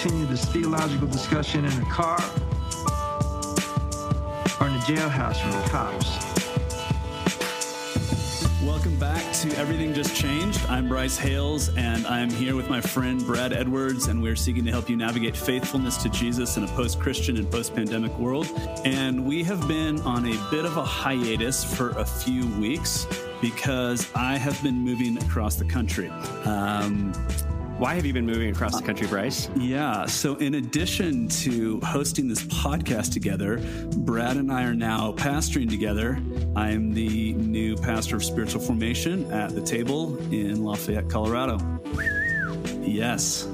continue this theological discussion in a car or in a jailhouse from the cops. Welcome back to Everything Just Changed. I'm Bryce Hales, and I'm here with my friend Brad Edwards, and we're seeking to help you navigate faithfulness to Jesus in a post Christian and post pandemic world. And we have been on a bit of a hiatus for a few weeks because I have been moving across the country. Um, why have you been moving across the country, Bryce? Yeah. So, in addition to hosting this podcast together, Brad and I are now pastoring together. I am the new pastor of spiritual formation at the table in Lafayette, Colorado. Yes.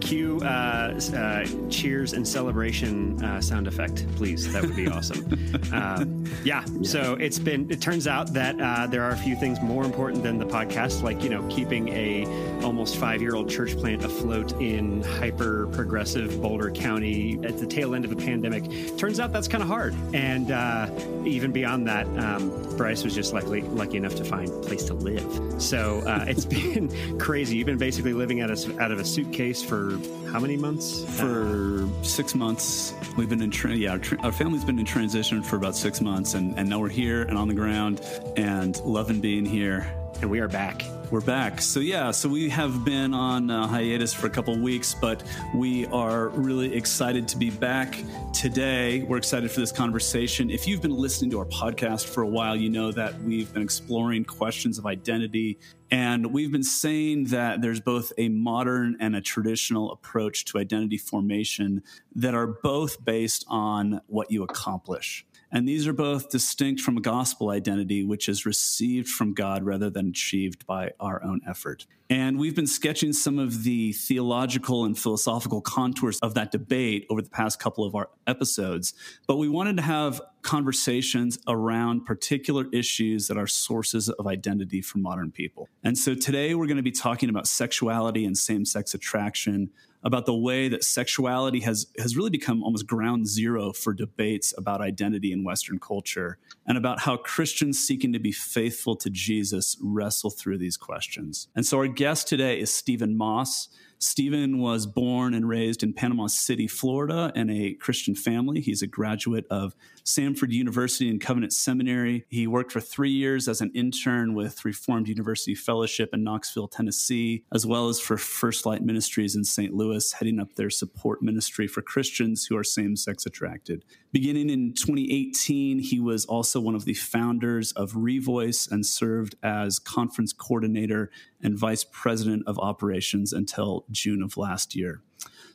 Cue uh, uh, cheers and celebration uh, sound effect, please. That would be awesome. Uh, yeah, So it's been. It turns out that uh, there are a few things more important than the podcast, like you know, keeping a almost five year old church plant afloat in hyper progressive Boulder County at the tail end of a pandemic. Turns out that's kind of hard, and uh, even beyond that, um, Bryce was just lucky lucky enough to find a place to live. So it's been crazy. You've been basically living at of out of a suitcase for how many months? For uh, six months. We've been in, tra- yeah, our, tra- our, family's been in transition for about six months, and, and now we're here and on the ground and loving being here. And we are back. We're back. So, yeah, so we have been on uh, hiatus for a couple weeks, but we are really excited to be back today. We're excited for this conversation. If you've been listening to our podcast for a while, you know that we've been exploring questions of identity. And we've been saying that there's both a modern and a traditional approach to identity formation that are both based on what you accomplish. And these are both distinct from a gospel identity, which is received from God rather than achieved by our own effort. And we've been sketching some of the theological and philosophical contours of that debate over the past couple of our episodes. But we wanted to have conversations around particular issues that are sources of identity for modern people. And so today we're going to be talking about sexuality and same sex attraction, about the way that sexuality has has really become almost ground zero for debates about identity in Western culture, and about how Christians seeking to be faithful to Jesus wrestle through these questions. And so our guest today is Stephen Moss. Stephen was born and raised in Panama City, Florida, in a Christian family. He's a graduate of Samford University and Covenant Seminary. He worked for three years as an intern with Reformed University Fellowship in Knoxville, Tennessee, as well as for First Light Ministries in St. Louis, heading up their support ministry for Christians who are same sex attracted. Beginning in 2018, he was also one of the founders of Revoice and served as conference coordinator and vice president of operations until June of last year.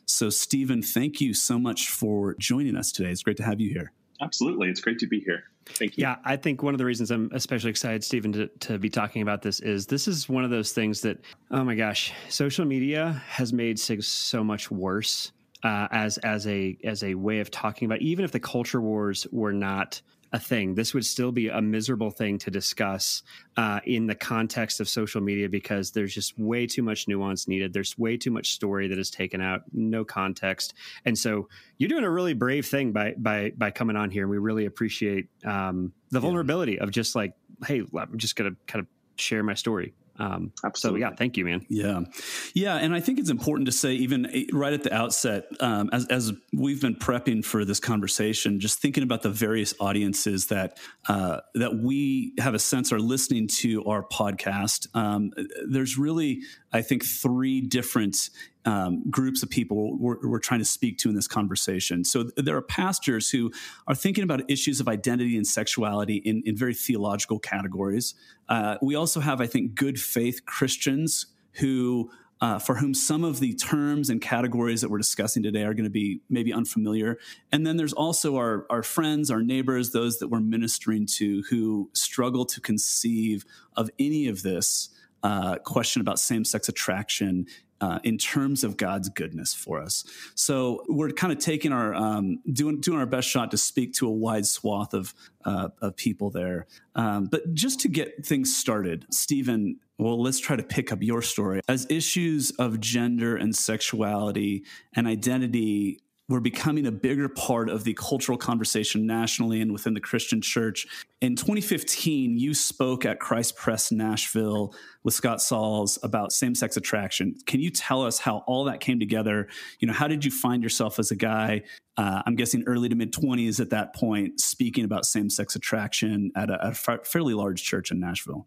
So, Stephen, thank you so much for joining us today. It's great to have you here. Absolutely. It's great to be here. Thank you. Yeah, I think one of the reasons I'm especially excited, Stephen, to, to be talking about this is this is one of those things that, oh my gosh, social media has made so much worse uh, as as a as a way of talking about. Even if the culture wars were not a thing. This would still be a miserable thing to discuss uh, in the context of social media because there's just way too much nuance needed. There's way too much story that is taken out, no context, and so you're doing a really brave thing by by by coming on here, and we really appreciate um, the vulnerability yeah. of just like, hey, I'm just gonna kind of share my story. Um, Absolutely. So yeah, thank you, man. Yeah, yeah, and I think it's important to say, even eh, right at the outset, um, as, as we've been prepping for this conversation, just thinking about the various audiences that uh, that we have a sense are listening to our podcast. Um, there's really, I think, three different um, groups of people we're, we're, trying to speak to in this conversation. So there are pastors who are thinking about issues of identity and sexuality in, in very theological categories. Uh, we also have, I think, good faith Christians who. Uh, for whom some of the terms and categories that we're discussing today are going to be maybe unfamiliar. And then there's also our, our friends, our neighbors, those that we're ministering to who struggle to conceive of any of this uh, question about same sex attraction uh, in terms of God's goodness for us. So we're kind of taking our um, doing doing our best shot to speak to a wide swath of uh, of people there. Um, but just to get things started, Stephen. Well, let's try to pick up your story as issues of gender and sexuality and identity were becoming a bigger part of the cultural conversation nationally and within the Christian church. In 2015, you spoke at Christ Pres Nashville with Scott Sauls about same sex attraction. Can you tell us how all that came together? You know, how did you find yourself as a guy, uh, I'm guessing early to mid 20s at that point, speaking about same sex attraction at a, a fairly large church in Nashville?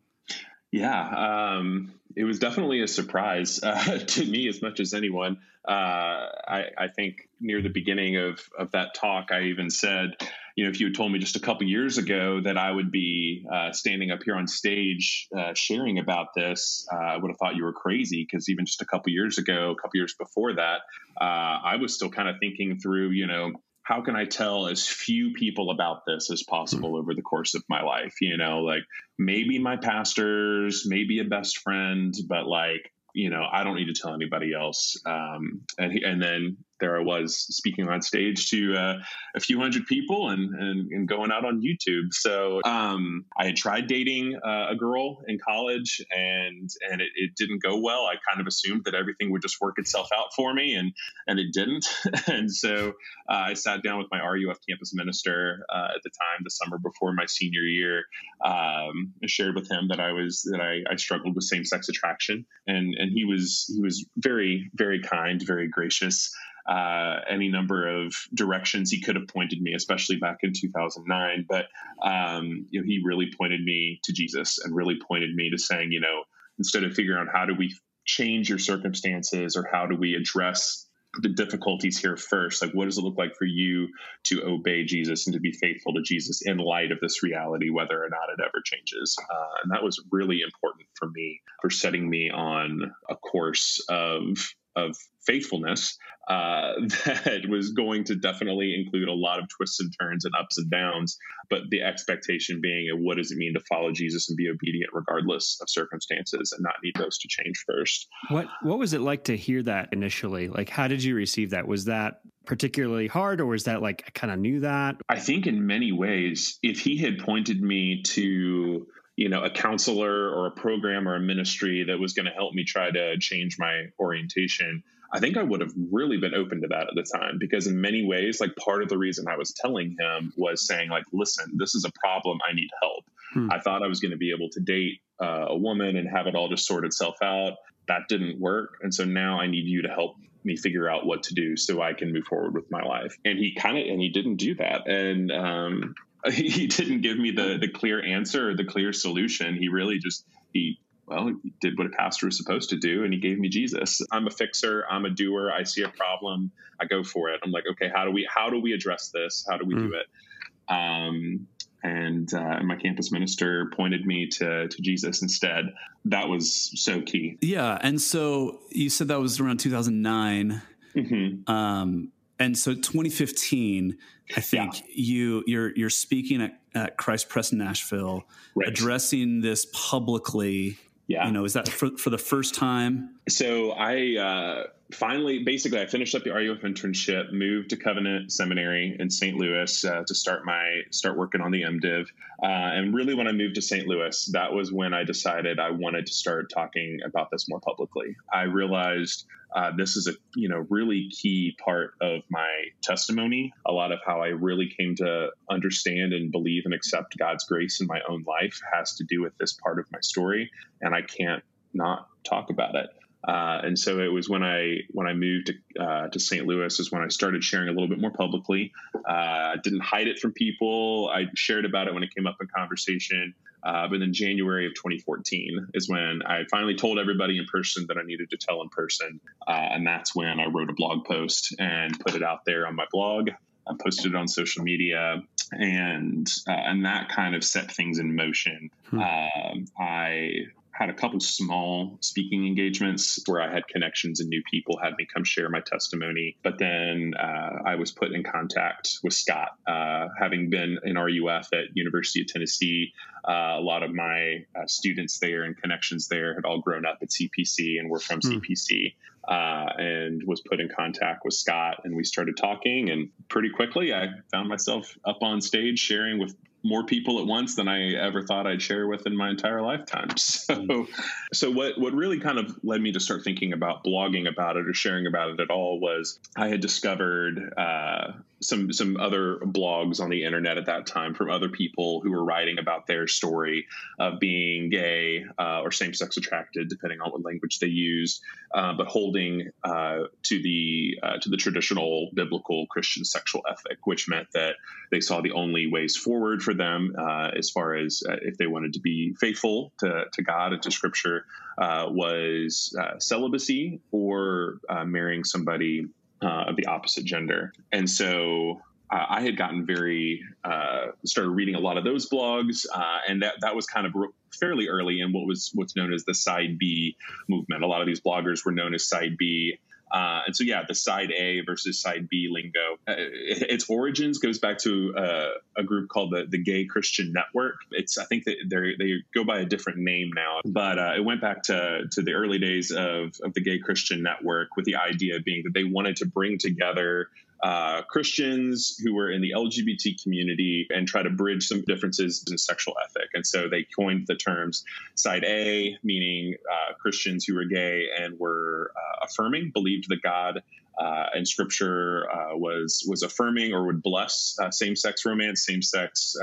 Yeah, um, it was definitely a surprise uh, to me as much as anyone. Uh, I, I, think near the beginning of, of that talk, I even said, you know, if you had told me just a couple years ago that I would be uh, standing up here on stage uh, sharing about this, uh, I would have thought you were crazy because even just a couple years ago, a couple years before that, uh, I was still kind of thinking through, you know, how can I tell as few people about this as possible mm-hmm. over the course of my life? You know, like maybe my pastors, maybe a best friend, but like, you know, I don't need to tell anybody else. Um, and, and then there I was speaking on stage to uh, a few hundred people and, and, and, going out on YouTube. So um, I had tried dating uh, a girl in college and and it, it, didn't go well. I kind of assumed that everything would just work itself out for me and and it didn't. and so uh, I sat down with my RUF campus minister uh, at the time, the summer before my senior year. Um, I shared with him that I was that I, I struggled with same sex attraction, and and he was he was very very kind, very gracious uh, any number of directions he could have pointed me, especially back in 2009. But um, you know, he really pointed me to Jesus and really pointed me to saying, you know, instead of figuring out how do we change your circumstances or how do we address the difficulties here first like what does it look like for you to obey jesus and to be faithful to jesus in light of this reality whether or not it ever changes uh, and that was really important for me for setting me on a course of of faithfulness uh, that was going to definitely include a lot of twists and turns and ups and downs. But the expectation being, what does it mean to follow Jesus and be obedient regardless of circumstances, and not need those to change first? What What was it like to hear that initially? Like, how did you receive that? Was that particularly hard, or was that like I kind of knew that? I think in many ways, if he had pointed me to you know a counselor or a program or a ministry that was going to help me try to change my orientation i think i would have really been open to that at the time because in many ways like part of the reason i was telling him was saying like listen this is a problem i need help hmm. i thought i was going to be able to date uh, a woman and have it all just sort itself out that didn't work and so now i need you to help me figure out what to do so I can move forward with my life. And he kind of and he didn't do that. And um, he didn't give me the the clear answer or the clear solution. He really just he well he did what a pastor is supposed to do, and he gave me Jesus. I'm a fixer. I'm a doer. I see a problem. I go for it. I'm like, okay, how do we how do we address this? How do we mm. do it? Um, and uh, my campus minister pointed me to to Jesus instead. That was so key. Yeah, and so you said that was around 2009. Mm-hmm. Um, and so 2015 i think yeah. you you're you're speaking at, at christ pres nashville right. addressing this publicly yeah you know is that for, for the first time so i uh, finally basically i finished up the ruf internship moved to covenant seminary in st louis uh, to start my start working on the mdiv uh, and really when i moved to st louis that was when i decided i wanted to start talking about this more publicly. I realized uh, this is a you know really key part of my testimony a lot of how i really came to understand and believe and accept god's grace in my own life has to do with this part of my story and i can't not talk about it uh, and so it was when I when I moved to, uh, to St. Louis is when I started sharing a little bit more publicly. Uh, I didn't hide it from people. I shared about it when it came up in conversation. Uh, but then January of 2014 is when I finally told everybody in person that I needed to tell in person, uh, and that's when I wrote a blog post and put it out there on my blog. I posted it on social media, and uh, and that kind of set things in motion. Hmm. Um, I had a couple small speaking engagements where I had connections and new people had me come share my testimony. But then uh, I was put in contact with Scott, uh, having been in RUF at University of Tennessee. Uh, a lot of my uh, students there and connections there had all grown up at CPC and were from mm. CPC. Uh, and was put in contact with Scott, and we started talking. And pretty quickly, I found myself up on stage sharing with more people at once than I ever thought I'd share with in my entire lifetime. So, mm. so what what really kind of led me to start thinking about blogging about it or sharing about it at all was I had discovered uh, some some other blogs on the internet at that time from other people who were writing about their story of being gay uh, or same sex attracted, depending on what language they used, uh, but holding uh, to the uh, to the traditional biblical Christian sexual ethic, which meant that they saw the only ways forward for them uh, as far as uh, if they wanted to be faithful to, to God and to Scripture was celibacy or marrying somebody uh, of the opposite gender. And so uh, I had gotten very uh, started reading a lot of those blogs, uh, and that that was kind of fairly early in what was what's known as the Side B movement. A lot of these bloggers were known as Side B, uh, and so, yeah, the side A versus side B lingo. Uh, its origins goes back to uh, a group called the, the Gay Christian Network. It's I think that they go by a different name now, but uh, it went back to to the early days of of the Gay Christian Network with the idea being that they wanted to bring together uh, Christians who were in the LGBT community and try to bridge some differences in sexual ethic. And so they coined the terms side A, meaning uh, Christians who were gay and were uh, affirming, believed that God uh, and Scripture uh, was was affirming or would bless uh, same sex romance, same sex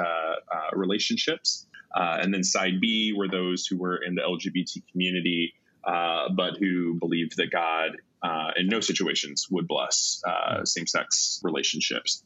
relationships. and then side B were those who were in the LGBT community. but who believed that God uh, in no situations would bless uh, same sex relationships.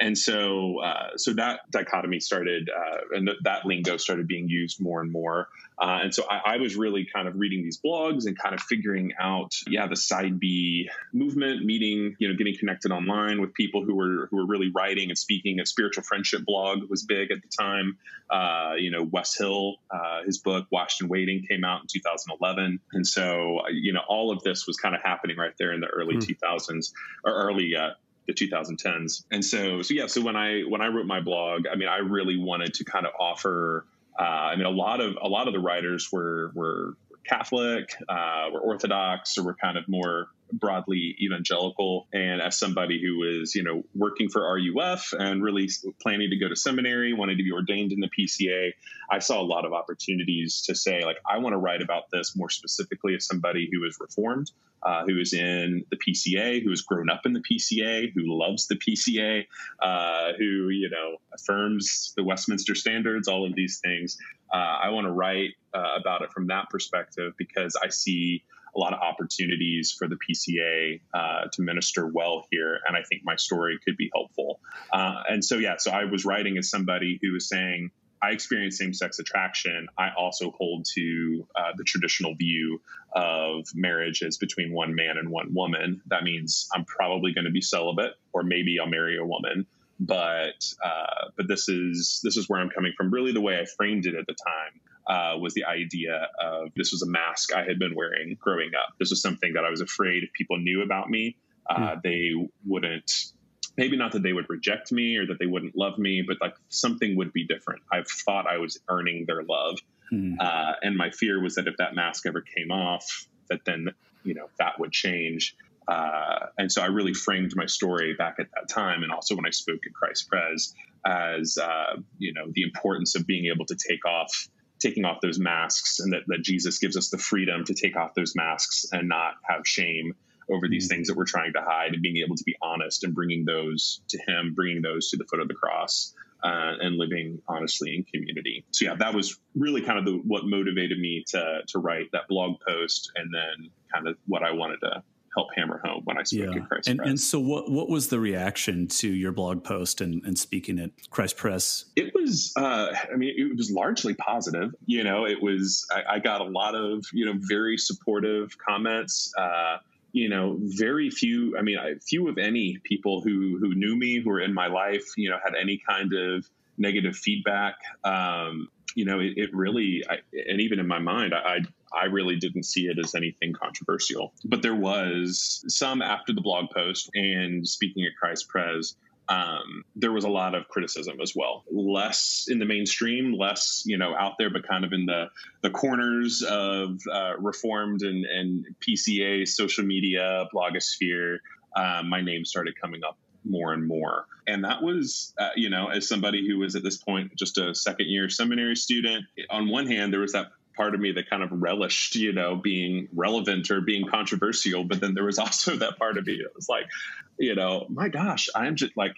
And so, uh, so that dichotomy started, uh, and th- that lingo started being used more and more. Uh, and so I, I, was really kind of reading these blogs and kind of figuring out, yeah, the side B movement, meeting, you know, getting connected online with people who were who were really writing and speaking. A spiritual friendship blog was big at the time. Uh, you know, Wes Hill, uh, his book Washed and Waiting came out in 2011, and so you know, all of this was kind of happening right there in the early mm. 2000s or early uh, the 2010s. And so, so yeah, so when I when I wrote my blog, I mean, I really wanted to kind of offer. Uh, I mean, a lot of a lot of the writers were were Catholic, uh, were Orthodox, or were kind of more broadly evangelical. And as somebody who was, you know, working for RUF and really planning to go to seminary, wanted to be ordained in the PCA, I saw a lot of opportunities to say, like, I want to write about this more specifically as somebody who is reformed, uh, who is in the PCA, who has grown up in the PCA, who loves the PCA, uh, who, you know, affirms the Westminster standards, all of these things. Uh, I want to write uh, about it from that perspective because I see a lot of opportunities for the PCA uh, to minister well here, and I think my story could be helpful. Uh, and so, yeah, so I was writing as somebody who was saying, I experience same sex attraction. I also hold to uh, the traditional view of marriage as between one man and one woman. That means I'm probably going to be celibate, or maybe I'll marry a woman. But uh, but this is this is where I'm coming from. Really, the way I framed it at the time uh, was the idea of this was a mask I had been wearing growing up. This was something that I was afraid if people knew about me, uh, mm. they wouldn't. Maybe not that they would reject me or that they wouldn't love me, but like something would be different. I thought I was earning their love, mm. uh, and my fear was that if that mask ever came off, that then you know that would change. Uh, and so I really framed my story back at that time, and also when I spoke at Christ Pres, as uh, you know the importance of being able to take off taking off those masks and that, that Jesus gives us the freedom to take off those masks and not have shame over these mm-hmm. things that we're trying to hide and being able to be honest and bringing those to him, bringing those to the foot of the cross. Uh, and living honestly in community. So yeah, that was really kind of the, what motivated me to to write that blog post, and then kind of what I wanted to help hammer home when I spoke yeah. at Christ and, Pres. And so, what what was the reaction to your blog post and, and speaking at Christ Pres? It was, uh, I mean, it was largely positive. You know, it was. I, I got a lot of you know very supportive comments. Uh, you know, very few. I mean, few of any people who who knew me, who were in my life, you know, had any kind of negative feedback. Um, you know, it, it really, I, and even in my mind, I, I really didn't see it as anything controversial. But there was some after the blog post and speaking at Christ Pres. Um, there was a lot of criticism as well. Less in the mainstream, less you know out there, but kind of in the the corners of uh, reformed and, and PCA social media blogosphere. Uh, my name started coming up more and more. And that was, uh, you know, as somebody who was at this point just a second year seminary student, on one hand, there was that part of me that kind of relished, you know, being relevant or being controversial. But then there was also that part of me that was like, you know, my gosh, I'm just like,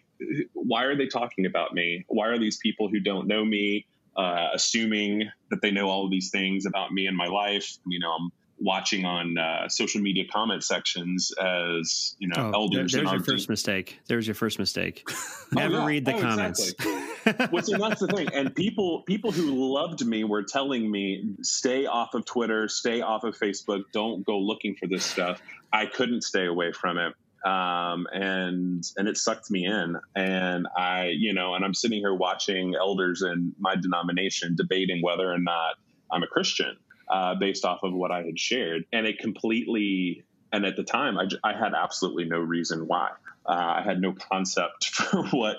why are they talking about me? Why are these people who don't know me uh, assuming that they know all of these things about me and my life? You know, I'm watching on uh, social media comment sections as you know oh, elders. There, there's your first mistake. There's your first mistake. Never oh, yeah. read the oh, comments. Exactly. well, see, that's the thing. And people people who loved me were telling me, "Stay off of Twitter. Stay off of Facebook. Don't go looking for this stuff." I couldn't stay away from it. Um, and and it sucked me in. And I, you know, and I'm sitting here watching elders in my denomination debating whether or not I'm a Christian uh, based off of what I had shared. And it completely, and at the time, I, I had absolutely no reason why. Uh, I had no concept for what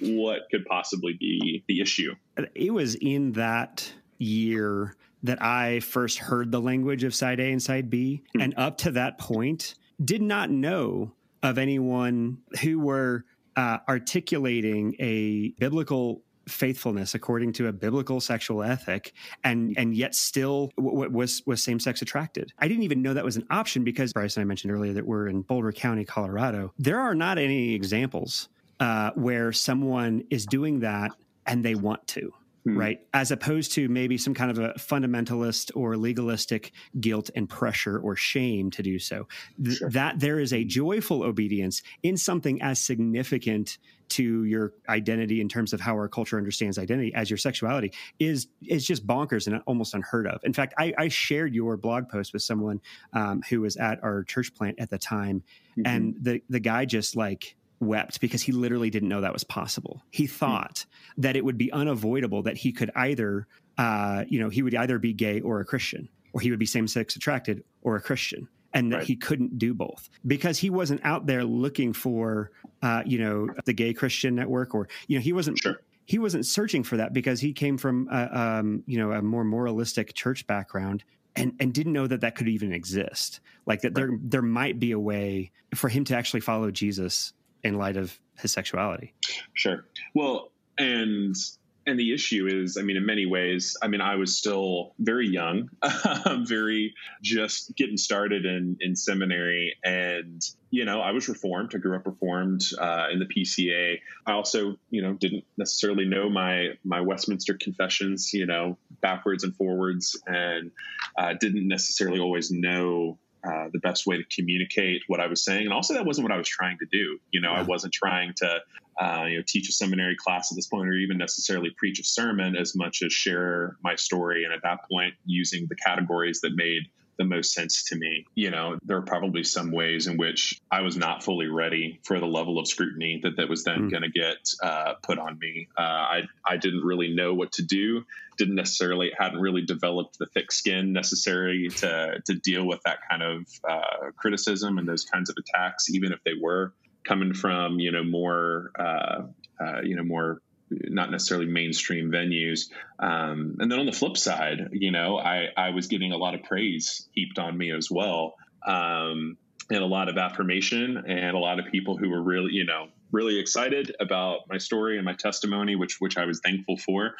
what could possibly be the issue. It was in that year that I first heard the language of side A and side B, mm-hmm. and up to that point, did not know of anyone who were uh, articulating a biblical faithfulness according to a biblical sexual ethic and and yet still w- was was same sex attracted. I didn't even know that was an option because Bryce and I mentioned earlier that we're in Boulder County, Colorado. There are not any examples uh, where someone is doing that and they want to. Hmm. Right. As opposed to maybe some kind of a fundamentalist or legalistic guilt and pressure or shame to do so. Th- sure. That there is a joyful obedience in something as significant to your identity in terms of how our culture understands identity as your sexuality is is just bonkers and almost unheard of. In fact, I, I shared your blog post with someone um, who was at our church plant at the time, mm-hmm. and the the guy just like wept because he literally didn't know that was possible. He hmm. thought mm. that it would be unavoidable that he could either, uh, you know, he would either be gay or a Christian, or he would be same sex attracted or a Christian and that right. he couldn't do both because he wasn't out there looking for uh, you know the gay christian network or you know he wasn't sure. he wasn't searching for that because he came from a, um, you know a more moralistic church background and and didn't know that that could even exist like that right. there there might be a way for him to actually follow jesus in light of his sexuality sure well and and the issue is, I mean, in many ways, I mean, I was still very young, very just getting started in, in seminary. And, you know, I was reformed. I grew up reformed uh, in the PCA. I also, you know, didn't necessarily know my, my Westminster confessions, you know, backwards and forwards, and uh, didn't necessarily always know uh, the best way to communicate what I was saying. And also, that wasn't what I was trying to do. You know, yeah. I wasn't trying to, uh, you know, teach a seminary class at this point, or even necessarily preach a sermon as much as share my story. And at that point, using the categories that made the most sense to me. You know, there are probably some ways in which I was not fully ready for the level of scrutiny that that was then mm. going to get uh, put on me. Uh, I I didn't really know what to do. Didn't necessarily hadn't really developed the thick skin necessary to to deal with that kind of uh, criticism and those kinds of attacks, even if they were coming from you know more uh, uh, you know more not necessarily mainstream venues. Um, and then on the flip side, you know, I, I was getting a lot of praise heaped on me as well. Um, and a lot of affirmation and a lot of people who were really, you know, really excited about my story and my testimony, which which I was thankful for.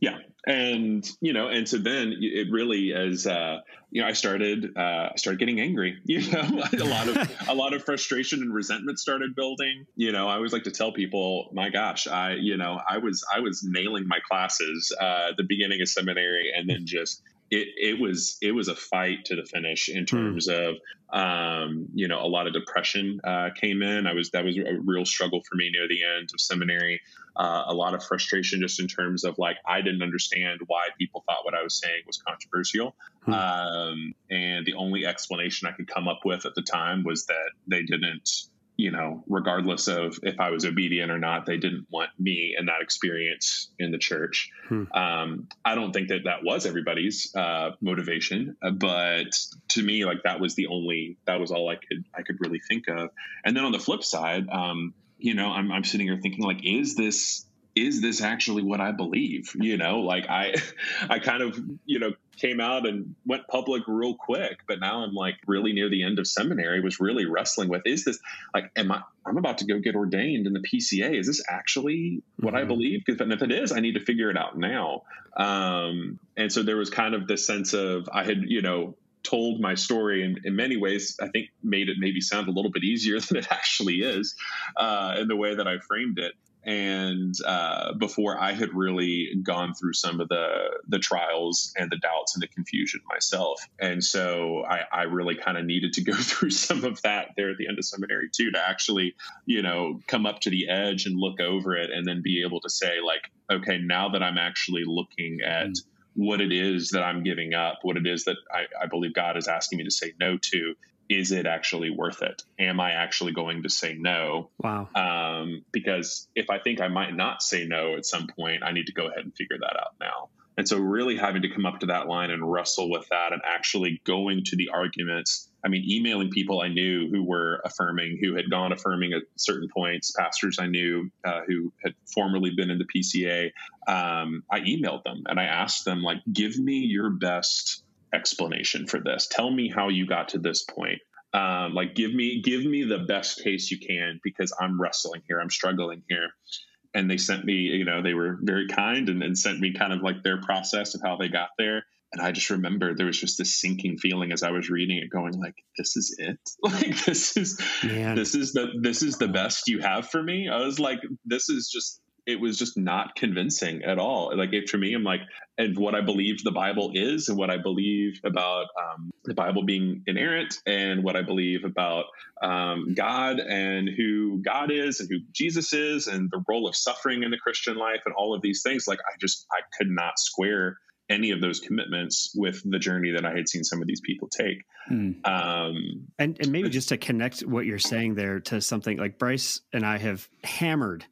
Yeah, and you know, and so then it really as uh, you know, I started uh, started getting angry. You know, a lot of a lot of frustration and resentment started building. You know, I always like to tell people, my gosh, I you know, I was I was nailing my classes uh, the beginning of seminary, and then just it, it was it was a fight to the finish in hmm. terms mm. of um, you know a lot of depression uh, came in. I was that was a real struggle for me near the end of seminary. Uh, a lot of frustration just in terms of like I didn't understand why people thought what I was saying was controversial, mm. um, and the only explanation I could come up with at the time was that they didn't you know, regardless of if I was obedient or not, they didn't want me and that experience in the church. Hmm. Um, I don't think that that was everybody's uh, motivation, uh, but to me, like that was the only that was all I could I could really think of. And then on the flip side, um, you know, I'm, I'm sitting here thinking like, is this is this actually what I believe? You know, like I, I kind of, you know, came out and went public real quick, but now I'm like really near the end of seminary, was really wrestling with, is this like, am I, I'm about to go get ordained in the PCA. Is this actually what mm-hmm. I believe? Because if it is, I need to figure it out now. Um, and so there was kind of this sense of, I had, you know, told my story in, in many ways, I think made it maybe sound a little bit easier than it actually is uh, in the way that I framed it and uh, before I had really gone through some of the the trials and the doubts and the confusion myself, and so I, I really kind of needed to go through some of that there at the end of seminary too to actually, you know, come up to the edge and look over it, and then be able to say like, okay, now that I'm actually looking at mm. what it is that I'm giving up, what it is that I, I, believe God is asking me to say no to, is it actually worth it? Am I actually going to say no? Wow. Um, because if I think I might not say no at some point, I need to go ahead and figure that out now. And so, really having to come up to that line and wrestle with that and actually going to the arguments. I mean, emailing people I knew who were affirming, who had gone affirming at certain points, pastors I knew uh, who had formerly been in the PCA. Um, I emailed them and I asked them, like, give me your best explanation for this. Tell me how you got to this point. Um, like give me give me the best case you can because I'm wrestling here. I'm struggling here. And they sent me, you know, they were very kind and, and sent me kind of like their process of how they got there. And I just remember there was just this sinking feeling as I was reading it, going like, "This is it. Like this is Man. this is the this is the best you have for me." I was like, "This is just it was just not convincing at all. Like it, for me, I'm like, and what I believe the Bible is, and what I believe about um, the Bible being inerrant, and what I believe about um, God and who God is, and who Jesus is, and the role of suffering in the Christian life, and all of these things. Like I just I could not square any of those commitments with the journey that I had seen some of these people take. Mm. Um, and and maybe just to connect what you're saying there to something like Bryce and I have hammered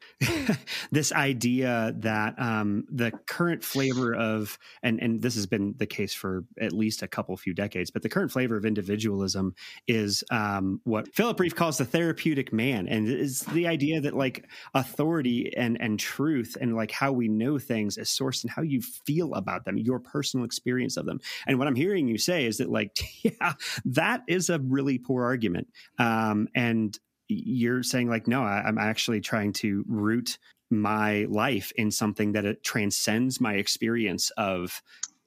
this idea that um, the current flavor of and and this has been the case for at least a couple few decades, but the current flavor of individualism is um, what Philip Rieff calls the therapeutic man, and it's the idea that like authority and and truth and like how we know things is sourced in how you feel about them your personal experience of them. And what I'm hearing you say is that, like, yeah, that is a really poor argument. Um, and you're saying, like, no, I, I'm actually trying to root my life in something that it transcends my experience of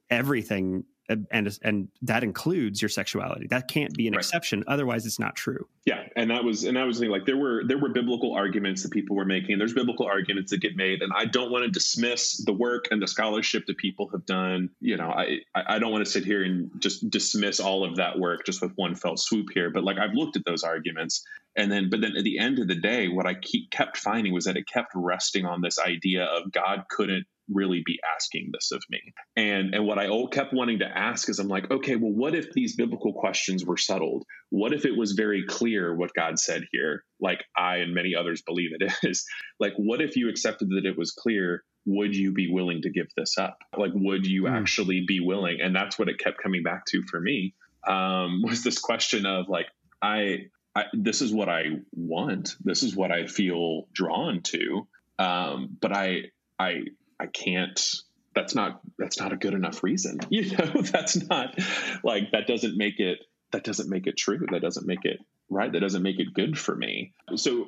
everything and and that includes your sexuality. That can't be an right. exception. Otherwise, it's not true. Yeah, and that was and that was the thing. Like there were there were biblical arguments that people were making. There's biblical arguments that get made, and I don't want to dismiss the work and the scholarship that people have done. You know, I I don't want to sit here and just dismiss all of that work just with one fell swoop here. But like I've looked at those arguments, and then but then at the end of the day, what I keep kept finding was that it kept resting on this idea of God couldn't really be asking this of me? And and what I all kept wanting to ask is I'm like, okay, well, what if these biblical questions were settled? What if it was very clear what God said here, like I and many others believe it is? Like, what if you accepted that it was clear? Would you be willing to give this up? Like, would you mm. actually be willing? And that's what it kept coming back to for me. Um, was this question of like, I, I, this is what I want. This is what I feel drawn to. Um, but I, I I can't that's not that's not a good enough reason. You know, that's not like that doesn't make it that doesn't make it true. That doesn't make it right. That doesn't make it good for me. So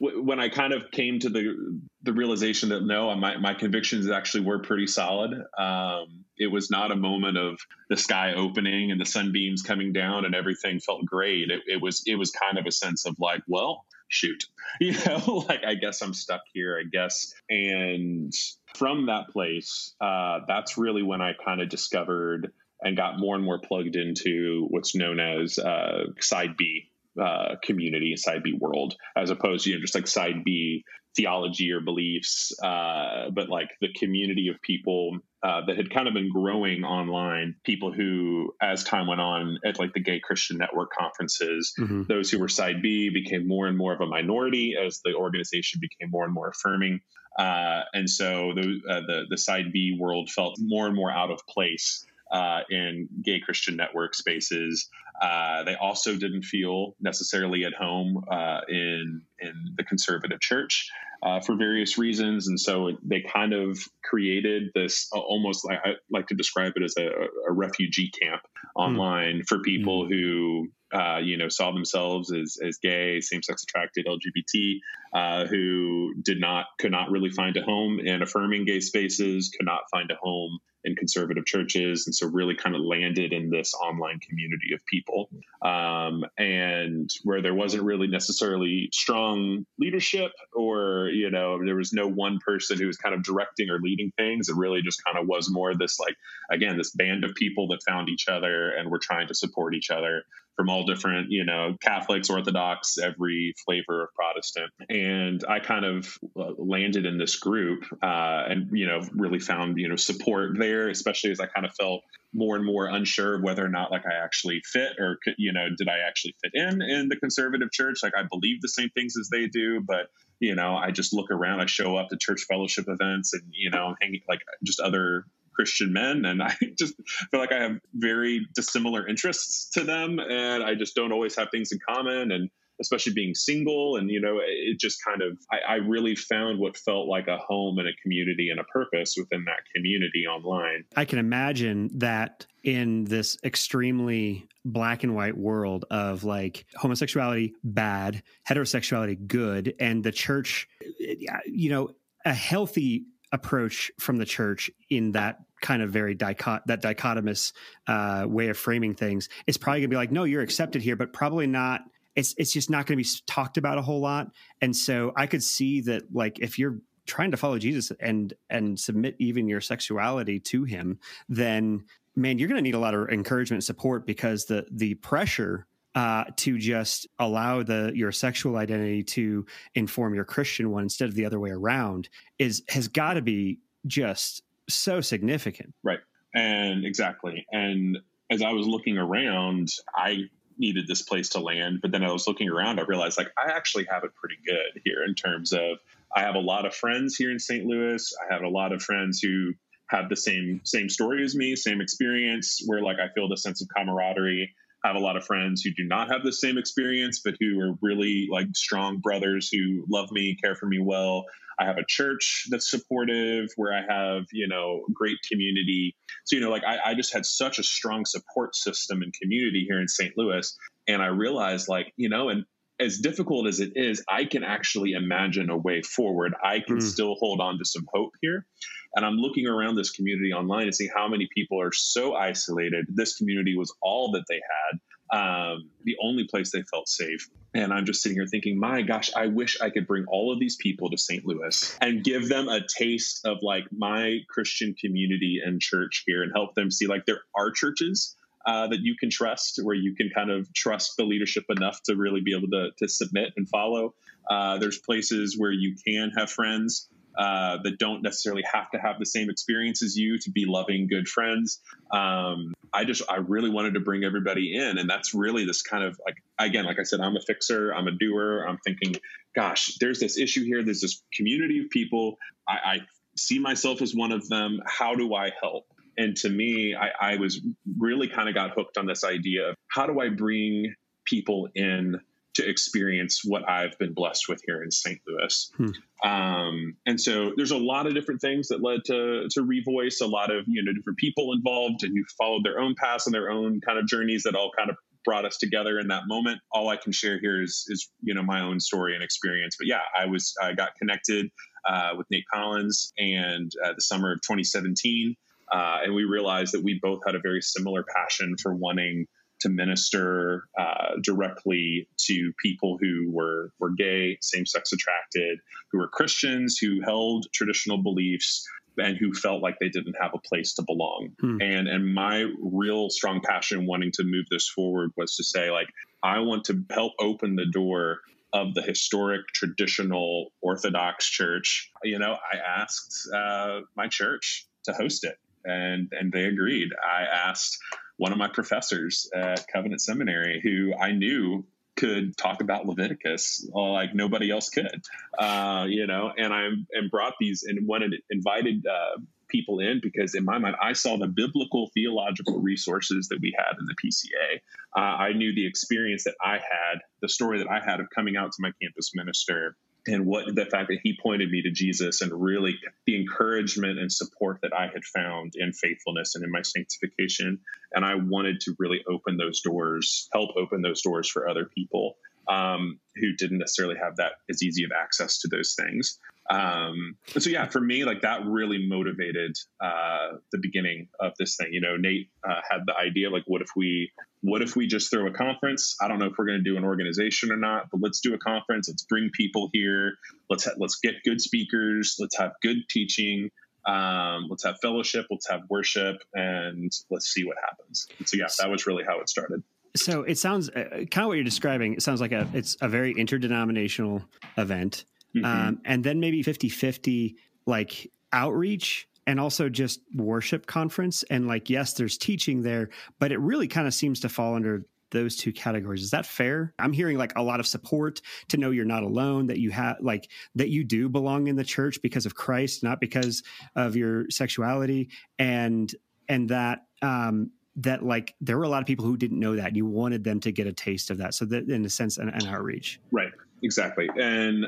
w- when I kind of came to the the realization that no, my my convictions actually were pretty solid. Um, it was not a moment of the sky opening and the sunbeams coming down and everything felt great. It, it was it was kind of a sense of like, well, shoot, you know, like I guess I'm stuck here. I guess and from that place, uh, that's really when I kind of discovered and got more and more plugged into what's known as uh, side B uh, community, side B world, as opposed to you know just like side B theology or beliefs, uh, but like the community of people uh, that had kind of been growing online. People who, as time went on, at like the Gay Christian Network conferences, mm-hmm. those who were side B became more and more of a minority as the organization became more and more affirming. Uh, and so the, uh, the the side B world felt more and more out of place uh, in gay Christian network spaces. Uh, they also didn't feel necessarily at home uh, in in the conservative church. uh, for various reasons. And so they kind of created this uh, almost like I like to describe it as a, a refugee camp hmm. online mm. for people mm. who uh, you know, saw themselves as, as gay, same sex attracted, LGBT, uh, who did not, could not really find a home in affirming gay spaces, could not find a home in conservative churches, and so really kind of landed in this online community of people, um, and where there wasn't really necessarily strong leadership, or you know, there was no one person who was kind of directing or leading things. It really just kind of was more this like again this band of people that found each other and were trying to support each other from all different, you know, Catholics, Orthodox, every flavor of Protestant. And I kind of uh, landed in this group uh, and, you know, really found, you know, support there, especially as I kind of felt more and more unsure of whether or not like I actually fit or, you know, did I actually fit in in the conservative church? Like I believe the same things as they do, but you know, I just look around, I show up to church fellowship events and, you know, hanging like just other Christian men, and I just feel like I have very dissimilar interests to them, and I just don't always have things in common. And especially being single, and you know, it just kind of I, I really found what felt like a home and a community and a purpose within that community online. I can imagine that in this extremely black and white world of like homosexuality bad, heterosexuality good, and the church, you know, a healthy approach from the church in that kind of very that dichotomous uh, way of framing things it's probably gonna be like, no, you're accepted here, but probably not. It's it's just not going to be talked about a whole lot. And so I could see that like if you're trying to follow Jesus and and submit even your sexuality to Him, then man, you're going to need a lot of encouragement and support because the the pressure uh, to just allow the your sexual identity to inform your Christian one instead of the other way around is has got to be just so significant. Right. And exactly. And as I was looking around, I needed this place to land, but then I was looking around, I realized like I actually have it pretty good here in terms of I have a lot of friends here in St. Louis. I have a lot of friends who have the same same story as me, same experience where like I feel the sense of camaraderie I have a lot of friends who do not have the same experience, but who are really like strong brothers who love me, care for me well. I have a church that's supportive where I have, you know, great community. So, you know, like I, I just had such a strong support system and community here in St. Louis. And I realized, like, you know, and as difficult as it is, I can actually imagine a way forward. I can mm. still hold on to some hope here. And I'm looking around this community online and seeing how many people are so isolated. This community was all that they had. Um, the only place they felt safe. And I'm just sitting here thinking, my gosh, I wish I could bring all of these people to St. Louis and give them a taste of like my Christian community and church here and help them see like there are churches uh, that you can trust, where you can kind of trust the leadership enough to really be able to, to submit and follow. Uh, there's places where you can have friends uh, that don't necessarily have to have the same experience as you to be loving, good friends. Um, I just, I really wanted to bring everybody in. And that's really this kind of like, again, like I said, I'm a fixer, I'm a doer. I'm thinking, gosh, there's this issue here. There's this community of people. I, I see myself as one of them. How do I help? And to me, I, I was really kind of got hooked on this idea of how do I bring people in to experience what I've been blessed with here in St. Louis. Hmm. Um, and so there's a lot of different things that led to to Revoice, a lot of you know different people involved and who followed their own paths and their own kind of journeys that all kind of brought us together in that moment. All I can share here is is you know my own story and experience. But yeah, I was I got connected uh, with Nate Collins and uh, the summer of 2017, uh, and we realized that we both had a very similar passion for wanting to minister uh, directly to people who were were gay, same sex attracted, who were Christians, who held traditional beliefs, and who felt like they didn't have a place to belong. Hmm. And and my real strong passion wanting to move this forward was to say like I want to help open the door of the historic traditional Orthodox church. You know, I asked uh, my church to host it, and and they agreed. I asked one of my professors at Covenant Seminary who I knew could talk about Leviticus like nobody else could, uh, you know, and I and brought these and wanted invited uh, people in because in my mind I saw the biblical theological resources that we had in the PCA. Uh, I knew the experience that I had, the story that I had of coming out to my campus minister and what the fact that he pointed me to Jesus and really the encouragement and support that I had found in faithfulness and in my sanctification. And I wanted to really open those doors, help open those doors for other people um, who didn't necessarily have that as easy of access to those things. Um, so yeah, for me, like that really motivated uh, the beginning of this thing. You know, Nate uh, had the idea, like, what if we, what if we just throw a conference? I don't know if we're going to do an organization or not, but let's do a conference. Let's bring people here. Let's ha- let's get good speakers. Let's have good teaching. Um, let's have fellowship. Let's have worship, and let's see what happens. And so yeah, that was really how it started. So it sounds uh, kind of what you're describing. It sounds like a it's a very interdenominational event. Mm-hmm. Um, and then maybe 50 50 like outreach and also just worship conference. And like, yes, there's teaching there, but it really kind of seems to fall under those two categories. Is that fair? I'm hearing like a lot of support to know you're not alone, that you have like that you do belong in the church because of Christ, not because of your sexuality, and and that um that like there were a lot of people who didn't know that. You wanted them to get a taste of that. So that in a sense, an, an outreach. Right exactly and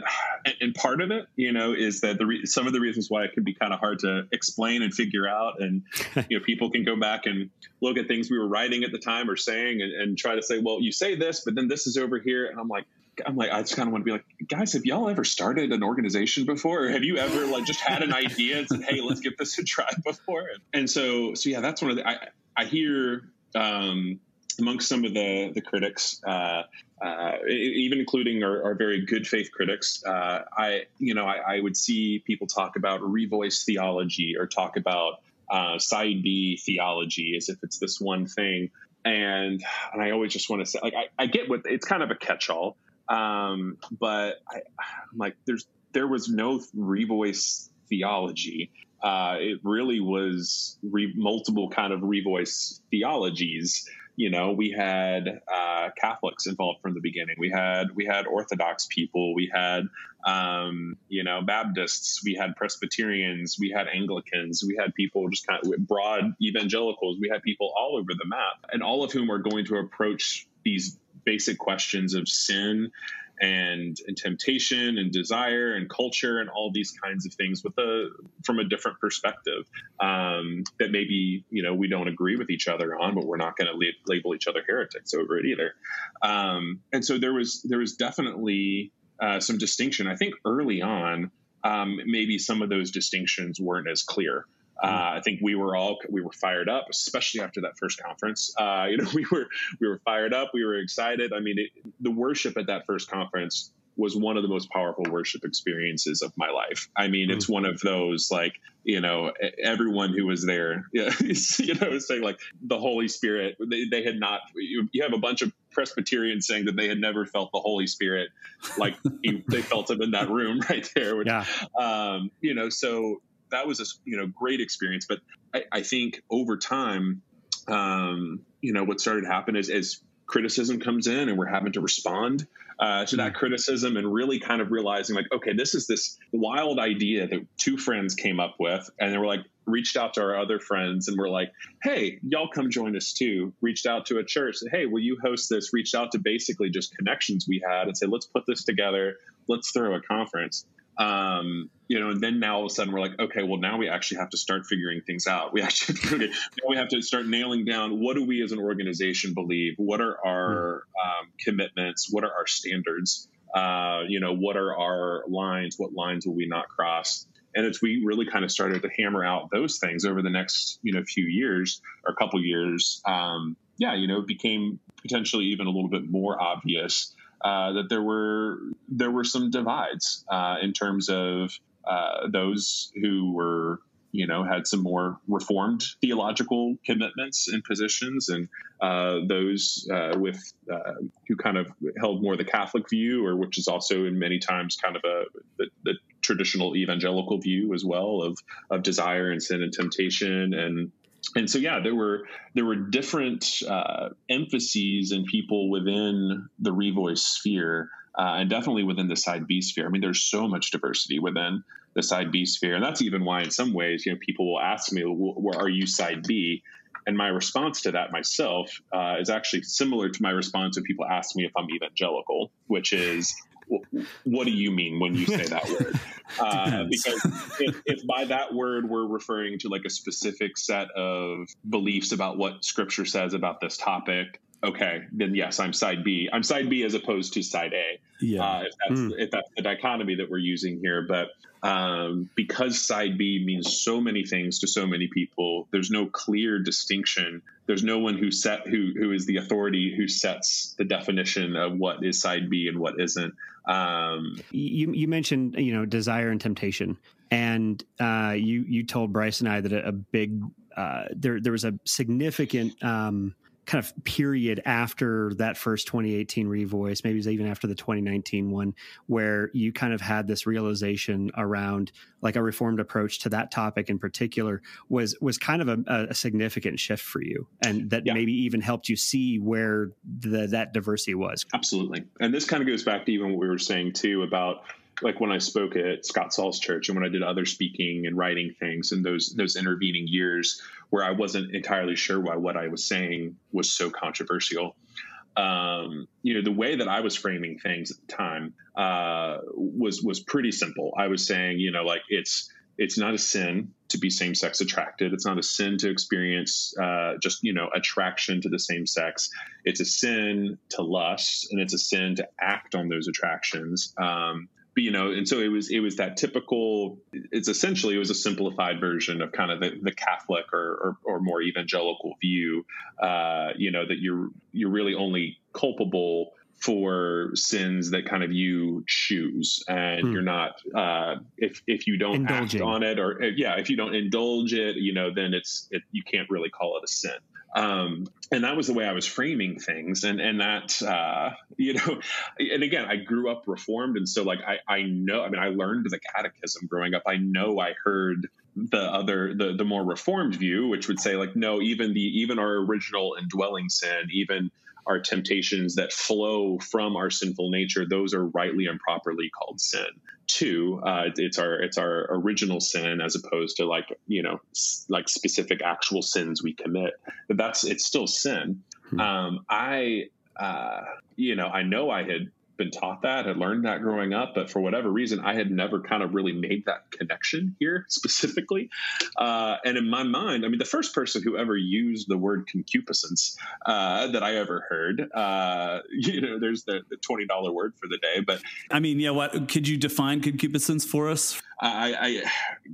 and part of it you know is that the re- some of the reasons why it can be kind of hard to explain and figure out and you know people can go back and look at things we were writing at the time or saying and, and try to say well you say this but then this is over here and i'm like I'm like, I just kind of want to be like, guys, have y'all ever started an organization before? Or have you ever like just had an idea and said, hey, let's give this a try before? And so, so yeah, that's one of the, I, I hear, um, amongst some of the the critics, uh, uh, even including our, our, very good faith critics, uh, I you know I, I, would see people talk about revoice theology or talk about uh, side B theology as if it's this one thing, and and I always just want to say like I, I get what it's kind of a catch all, um, but I, I'm like there's there was no revoice theology. Uh, it really was re- multiple kind of revoice theologies you know we had uh, catholics involved from the beginning. We had we had orthodox people. We had um, you know baptists. We had presbyterians. We had anglicans. We had people just kind of broad evangelicals. We had people all over the map and all of whom are going to approach these basic questions of sin and, and temptation and desire and culture and all these kinds of things with a from a different perspective um, that maybe you know we don't agree with each other on, but we're not going to label each other heretics over it either. Um, and so there was there was definitely uh, some distinction. I think early on, um, maybe some of those distinctions weren't as clear. Uh, I think we were all we were fired up, especially after that first conference. Uh, you know, we were we were fired up. We were excited. I mean, it, the worship at that first conference was one of the most powerful worship experiences of my life. I mean, it's one of those like you know everyone who was there, you know, saying like the Holy Spirit. They, they had not. You, you have a bunch of Presbyterians saying that they had never felt the Holy Spirit like they felt him in that room right there. Which, yeah. Um, you know, so that was a you know great experience. But I, I think over time, um, you know, what started to happen is as criticism comes in and we're having to respond uh, to that mm. criticism and really kind of realizing like okay this is this wild idea that two friends came up with. And they were like reached out to our other friends and we're like hey y'all come join us too. Reached out to a church. Said hey will you host this? Reached out to basically just connections we had and say let's put this together. Let's throw a conference um, you know, and then now all of a sudden we're like, okay, well now we actually have to start figuring things out. We actually now we have to start nailing down what do we as an organization believe? What are our um, commitments? What are our standards? Uh, you know, what are our lines? What lines will we not cross? And it's we really kind of started to hammer out those things over the next you know few years or a couple years. Um, yeah, you know, it became potentially even a little bit more obvious uh, that there were there were some divides uh, in terms of uh, those who were you know had some more reformed theological commitments and positions and uh, those uh, with who kind of held more the catholic view or which is also in many times kind of a the, the traditional evangelical view as well of of desire and sin and temptation and and so yeah there were there were different uh, emphases and people within the revoice sphere uh, and definitely within the side b sphere. I mean there's so much diversity within the side b sphere and that's even why in some ways you know people will ask me well, are you side b? And my response to that myself uh, is actually similar to my response when people ask me if i'm evangelical which is what do you mean when you say that word? Uh, because if, if, by that word we're referring to like a specific set of beliefs about what Scripture says about this topic, okay, then yes, I'm side B. I'm side B as opposed to side A. Yeah. Uh, if, that's, mm. if that's the dichotomy that we're using here. But um, because side B means so many things to so many people, there's no clear distinction. There's no one who set who who is the authority who sets the definition of what is side B and what isn't. Um, you you mentioned you know desire and temptation, and uh, you you told Bryce and I that a, a big uh, there there was a significant um, kind of period after that first 2018 revoice, maybe even after the 2019 one, where you kind of had this realization around like a reformed approach to that topic in particular was was kind of a, a significant shift for you, and that yeah. maybe even helped you see where the, that diversity was. Absolutely, and this kind of goes back to even what we were saying too about like when I spoke at Scott Sauls Church and when I did other speaking and writing things in those those intervening years where I wasn't entirely sure why what I was saying was so controversial. Um, you know, the way that I was framing things at the time uh, was was pretty simple. I was saying, you know, like it's it's not a sin to be same sex attracted. It's not a sin to experience uh, just you know attraction to the same sex. It's a sin to lust, and it's a sin to act on those attractions. Um, you know, and so it was it was that typical. It's essentially it was a simplified version of kind of the, the Catholic or, or, or more evangelical view. Uh, you know that you're you're really only culpable for sins that kind of you choose, and hmm. you're not uh, if if you don't Indulging. act on it or yeah if you don't indulge it, you know, then it's it, you can't really call it a sin. Um, and that was the way I was framing things. And, and that, uh, you know, and again, I grew up reformed. And so like, I, I know, I mean, I learned the catechism growing up. I know I heard the other, the, the more reformed view, which would say like, no, even the, even our original indwelling sin, even our temptations that flow from our sinful nature, those are rightly and properly called sin. Two, uh, it's our it's our original sin as opposed to like you know like specific actual sins we commit. But that's it's still sin. Hmm. Um, I uh, you know I know I had been taught that, had learned that growing up, but for whatever reason, I had never kind of really made that connection here specifically. Uh, and in my mind, I mean, the first person who ever used the word concupiscence uh, that I ever heard, uh, you know, there's the, the twenty dollar word for the day, but I mean, yeah, what could you define concupiscence for us? I, I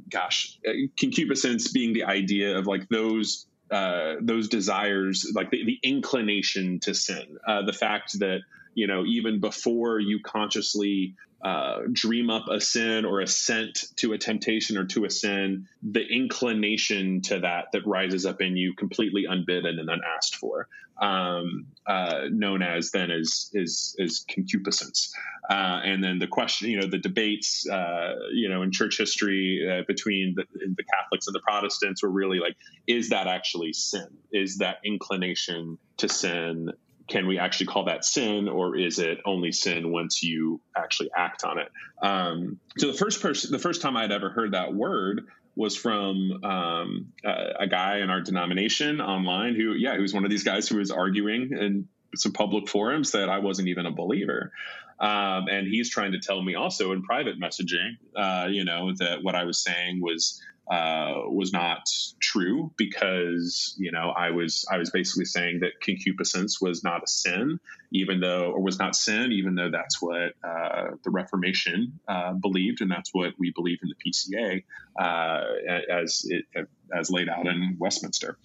gosh, concupiscence being the idea of like those uh, those desires, like the, the inclination to sin, uh, the fact that you know, even before you consciously uh, dream up a sin or assent to a temptation or to a sin, the inclination to that that rises up in you completely unbidden and unasked for, um, uh, known as then as is is concupiscence. Uh, and then the question, you know, the debates, uh, you know, in church history uh, between the, the, Catholics and the Protestants were really like, is that actually sin? Is that inclination to sin can we actually call that sin or is it only sin once you actually act on it? Um, so the first person the first time i'd ever heard that word was from um, a, a, guy in our denomination online who yeah he was one of these guys who was arguing in some public forums that i wasn't even a believer. Um, and he's trying to tell me also in private messaging uh, you know that what i was saying was uh, was not true because you know I was I was basically saying that concupiscence was not a sin, even though or was not sin, even though that's what uh, the Reformation uh, believed, and that's what we believe in the PCA uh, as it, as laid out in Westminster.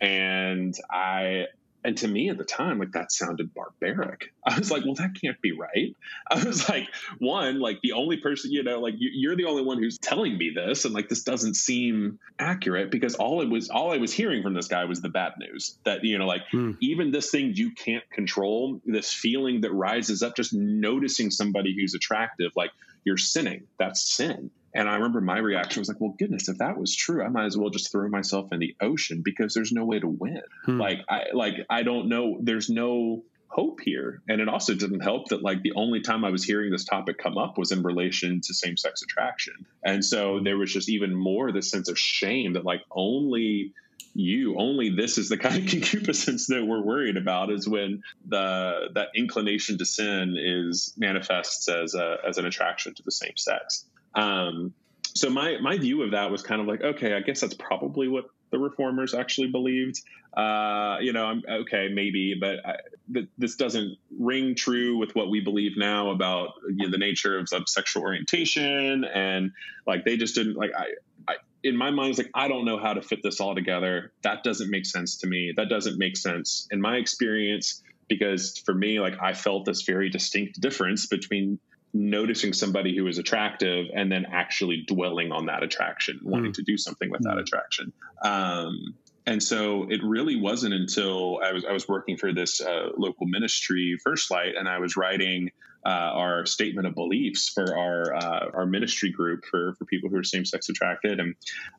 And I and to me at the time, like that sounded barbaric. I was like, well, that can't be right. I was like, one, like the only person, you know, like you're the only one who's telling me this. And like, this doesn't seem accurate because all it was, all I was hearing from this guy was the bad news that, you know, like mm. even this thing you can't control, this feeling that rises up, just noticing somebody who's attractive, like you're sinning. That's sin. And I remember my reaction was like, well, goodness, if that was true, I might as well just throw myself in the ocean because there's no way to win. Hmm. Like, I, like, I don't know. There's no hope here. And it also didn't help that like the only time I was hearing this topic come up was in relation to same sex attraction. And so there was just even more this sense of shame that like only you only this is the kind of concupiscence that we're worried about is when the that inclination to sin is manifests as a, as an attraction to the same sex um, so my my view of that was kind of like okay i guess that's probably what the reformers actually believed uh, you know i'm okay maybe but, I, this doesn't ring true with what we believe now about you know, the nature of, of sexual orientation and like they just didn't like i in my mind, it's like, I don't know how to fit this all together. That doesn't make sense to me. That doesn't make sense in my experience, because for me, like, I felt this very distinct difference between noticing somebody who is attractive and then actually dwelling on that attraction, wanting mm. to do something with mm. that attraction. Um, and so it really wasn't until I was I was working for this uh, local ministry, First Light, and I was writing uh, our statement of beliefs for our uh, our ministry group for for people who are same sex attracted, and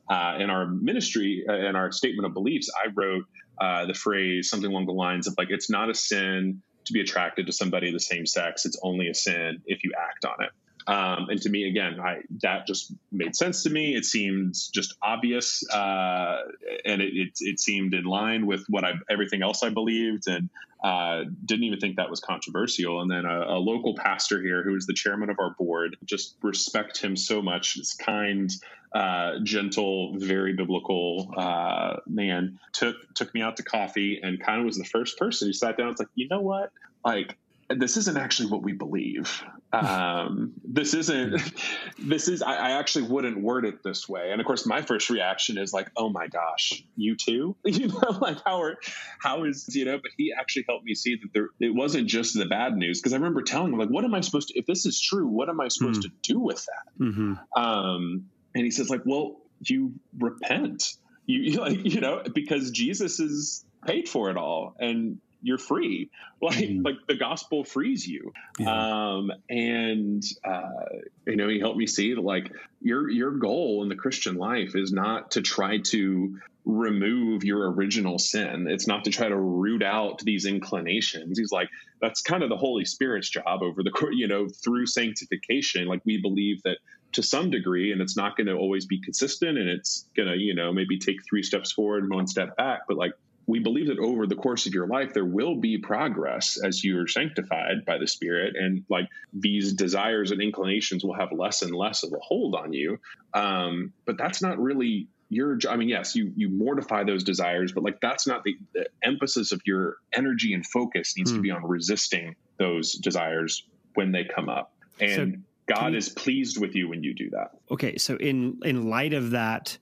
uh, in our ministry uh, in our statement of beliefs, I wrote uh, the phrase something along the lines of like it's not a sin to be attracted to somebody of the same sex; it's only a sin if you act on it. Um, and to me, again, I, that just made sense to me. It seemed just obvious, uh, and it, it, it, seemed in line with what I everything else I believed, and uh, didn't even think that was controversial. And then a, a, local pastor here, who is the chairman of our board, just respect him so much. This kind, uh, gentle, very biblical uh, man took took me out to coffee, and kind of was the first person who sat down. It's like, you know what, like this isn't actually what we believe. Um, this isn't, this is, I, I, actually wouldn't word it this way. And of course, my first reaction is like, oh my gosh, you too? You know, like how are, how is, you know, but he actually helped me see that there, it wasn't just the bad news. Cause I remember telling him like, what am I supposed to, if this is true, what am I supposed mm. to do with that? Mm-hmm. Um, and he says like, well, you repent, you, you like, you know, because Jesus is paid for it all. And you're free. Like mm. like the gospel frees you. Yeah. Um, and uh, you know, he helped me see that like your your goal in the Christian life is not to try to remove your original sin. It's not to try to root out these inclinations. He's like, that's kind of the Holy Spirit's job over the you know through sanctification. Like we believe that to some degree, and it's not going to always be consistent, and it's going to you know maybe take three steps forward and one step back, but like we believe that over the course of your life there will be progress as you're sanctified by the spirit and like these desires and inclinations will have less and less of a hold on you um, but that's not really your i mean yes you you mortify those desires but like that's not the, the emphasis of your energy and focus needs to be hmm. on resisting those desires when they come up and so God is pleased with you when you do that. Okay, so in in light of that,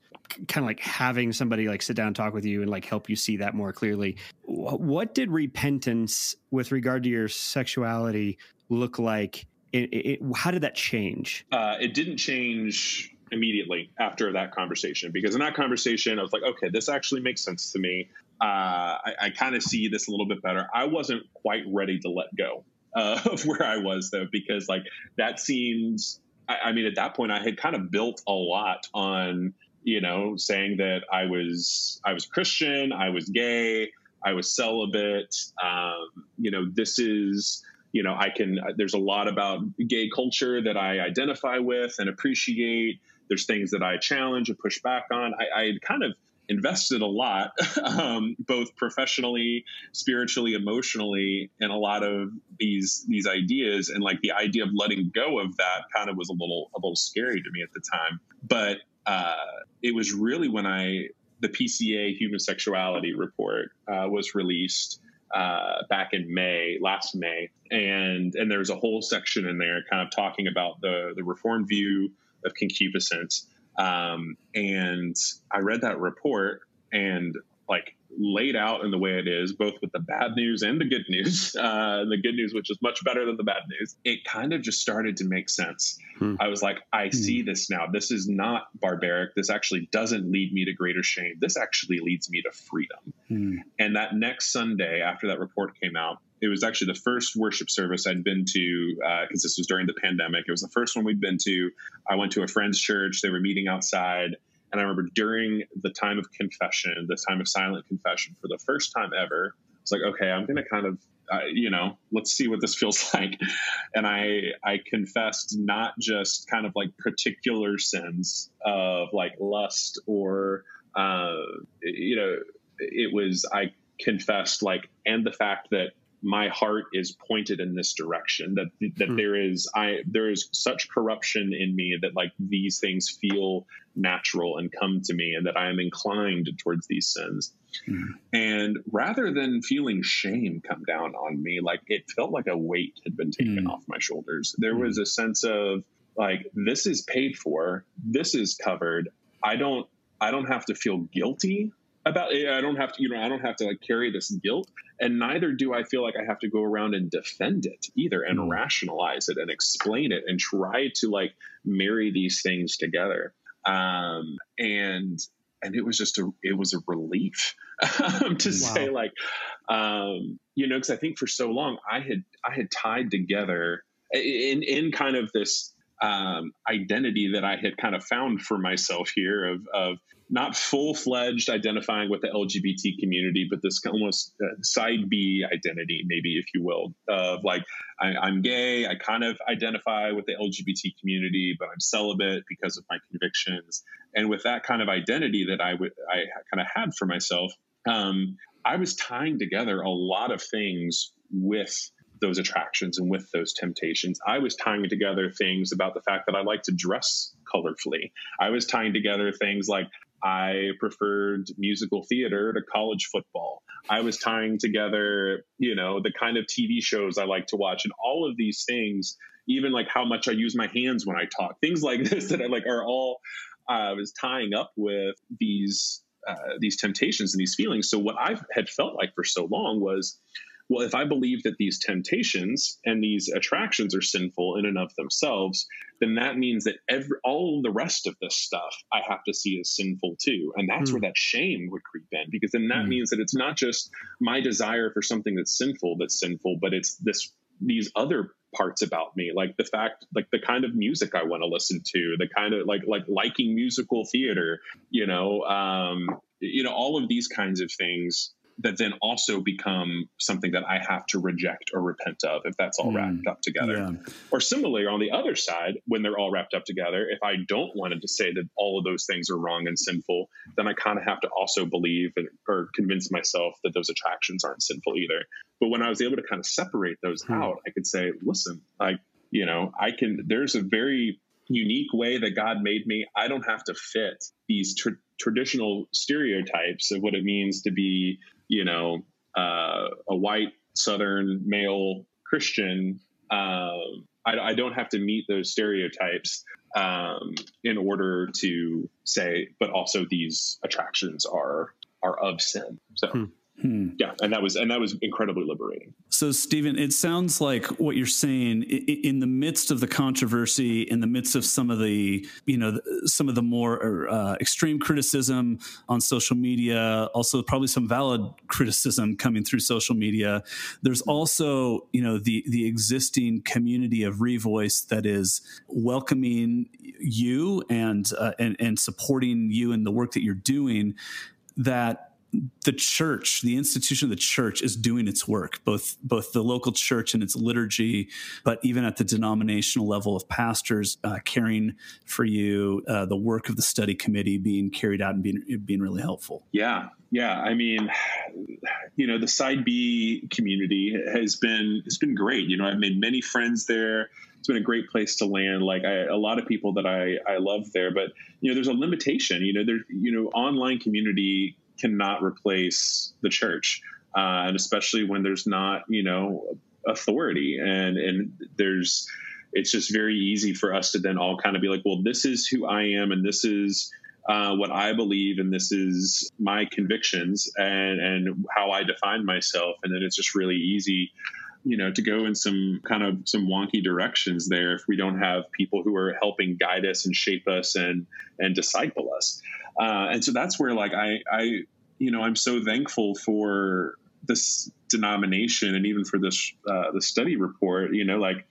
kind of like having somebody like sit down and talk with you and like help you see that more clearly. What did repentance with regard to your sexuality look like? It, it, how did that change? Uh, it didn't change immediately after that conversation because in that conversation I was like, okay, this actually makes sense to me. Uh, I, I kind of see this a little bit better. I wasn't quite ready to let go uh, of where I was though because like that seems. I, I mean, at that point, I had kind of built a lot on you know, saying that I was I was Christian, I was gay, I was celibate. Um, you know, this is you know, I can. There's a lot about gay culture that I identify with and appreciate. There's things that I challenge and push back on. I, I kind of invested a lot, um, both professionally, spiritually, emotionally, in a lot of these these ideas. And like the idea of letting go of that kind of was a little a little scary to me at the time. But uh, it was really when I the PCA Human Sexuality Report uh, was released uh, back in May, last May, and and there's a whole section in there kind of talking about the the reformed view of concupiscence. Um, and I read that report, and like laid out in the way it is, both with the bad news and the good news, uh, the good news, which is much better than the bad news, it kind of just started to make sense. Hmm. I was like, I hmm. see this now. This is not barbaric. This actually doesn't lead me to greater shame. This actually leads me to freedom. Hmm. And that next Sunday, after that report came out, it was actually the first worship service I'd been to because uh, this was during the pandemic. It was the first one we'd been to. I went to a friend's church. They were meeting outside and I remember during the time of confession, the time of silent confession, for the first time ever, it's like, okay, I'm going to kind of, uh, you know, let's see what this feels like. And I, I confessed not just kind of like particular sins of like lust or uh, you know, it was I confessed like, and the fact that my heart is pointed in this direction that that hmm. there is i there is such corruption in me that like these things feel natural and come to me and that i am inclined towards these sins hmm. and rather than feeling shame come down on me like it felt like a weight had been taken hmm. off my shoulders there hmm. was a sense of like this is paid for this is covered i don't i don't have to feel guilty about it. I don't have to, you know, I don't have to like carry this guilt, and neither do I feel like I have to go around and defend it either, and mm. rationalize it and explain it and try to like marry these things together. Um, and and it was just a it was a relief um, to wow. say like, um, you know, because I think for so long I had I had tied together in in kind of this um, identity that I had kind of found for myself here of, of not full fledged identifying with the LGBT community, but this almost uh, side B identity, maybe, if you will, of like, I, am gay, I kind of identify with the LGBT community, but I'm celibate because of my convictions. And with that kind of identity that I would, I kind of had for myself, um, I was tying together a lot of things with those attractions and with those temptations. I was tying together things about the fact that I like to dress colorfully. I was tying together things like I preferred musical theater to college football. I was tying together, you know, the kind of TV shows I like to watch and all of these things, even like how much I use my hands when I talk, things like this that I like are all uh, I was tying up with these uh, these temptations and these feelings. So what I had felt like for so long was well, if I believe that these temptations and these attractions are sinful in and of themselves, then that means that every all the rest of this stuff I have to see as sinful too. And that's mm. where that shame would creep in, because then that mm. means that it's not just my desire for something that's sinful that's sinful, but it's this these other parts about me like the fact like the kind of music i want to listen to the kind of like like liking musical theater you know um you know all of these kinds of things that then also become something that I have to reject or repent of if that's all mm, wrapped up together. Yeah. Or similarly, on the other side, when they're all wrapped up together, if I don't want to say that all of those things are wrong and sinful, then I kind of have to also believe or convince myself that those attractions aren't sinful either. But when I was able to kind of separate those mm. out, I could say, listen, like, you know, I can, there's a very unique way that God made me. I don't have to fit these tr- traditional stereotypes of what it means to be you know, uh, a white Southern male Christian, um, I, I, don't have to meet those stereotypes um, in order to say, but also these attractions are are of sin. So. Hmm. Hmm. Yeah, and that was and that was incredibly liberating. So, Stephen, it sounds like what you're saying in the midst of the controversy, in the midst of some of the you know some of the more uh, extreme criticism on social media, also probably some valid criticism coming through social media. There's also you know the the existing community of Revoice that is welcoming you and uh, and and supporting you in the work that you're doing. That the church, the institution of the church is doing its work, both both the local church and its liturgy, but even at the denominational level of pastors uh, caring for you, uh, the work of the study committee being carried out and being being really helpful. Yeah, yeah. I mean, you know, the side B community has been has been great. You know, I've made many friends there. It's been a great place to land. Like I, a lot of people that I I love there, but you know, there's a limitation. You know, there's, you know, online community cannot replace the church, uh, and especially when there's not, you know, authority and and there's it's just very easy for us to then all kind of be like, well, this is who I am, and this is uh, what I believe, and this is my convictions, and and how I define myself, and then it's just really easy, you know, to go in some kind of some wonky directions there if we don't have people who are helping guide us and shape us and and disciple us. Uh, and so that's where like I, I, you know, I'm so thankful for this denomination and even for this uh, the study report. You know, like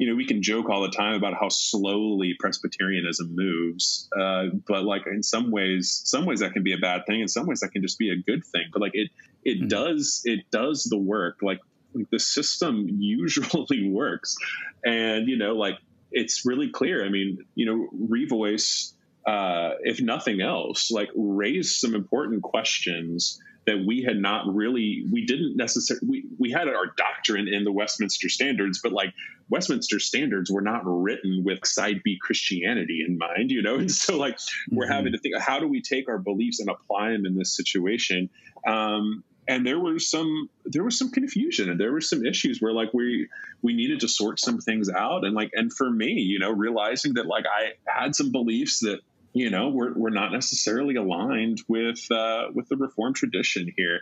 you know, we can joke all the time about how slowly Presbyterianism moves, uh, but like in some ways, some ways that can be a bad thing. In some ways, that can just be a good thing. But like it, it mm-hmm. does, it does the work. Like, like the system usually works, and you know, like it's really clear. I mean, you know, Revoice uh, if nothing else, like raise some important questions that we had not really we didn't necessarily we, we had our doctrine in the westminster standards but like westminster standards were not written with side b christianity in mind you know and so like mm-hmm. we're having to think how do we take our beliefs and apply them in this situation um, and there was some there was some confusion and there were some issues where like we we needed to sort some things out and like and for me you know realizing that like i had some beliefs that you know we're, we're not necessarily aligned with uh, with the reform tradition here.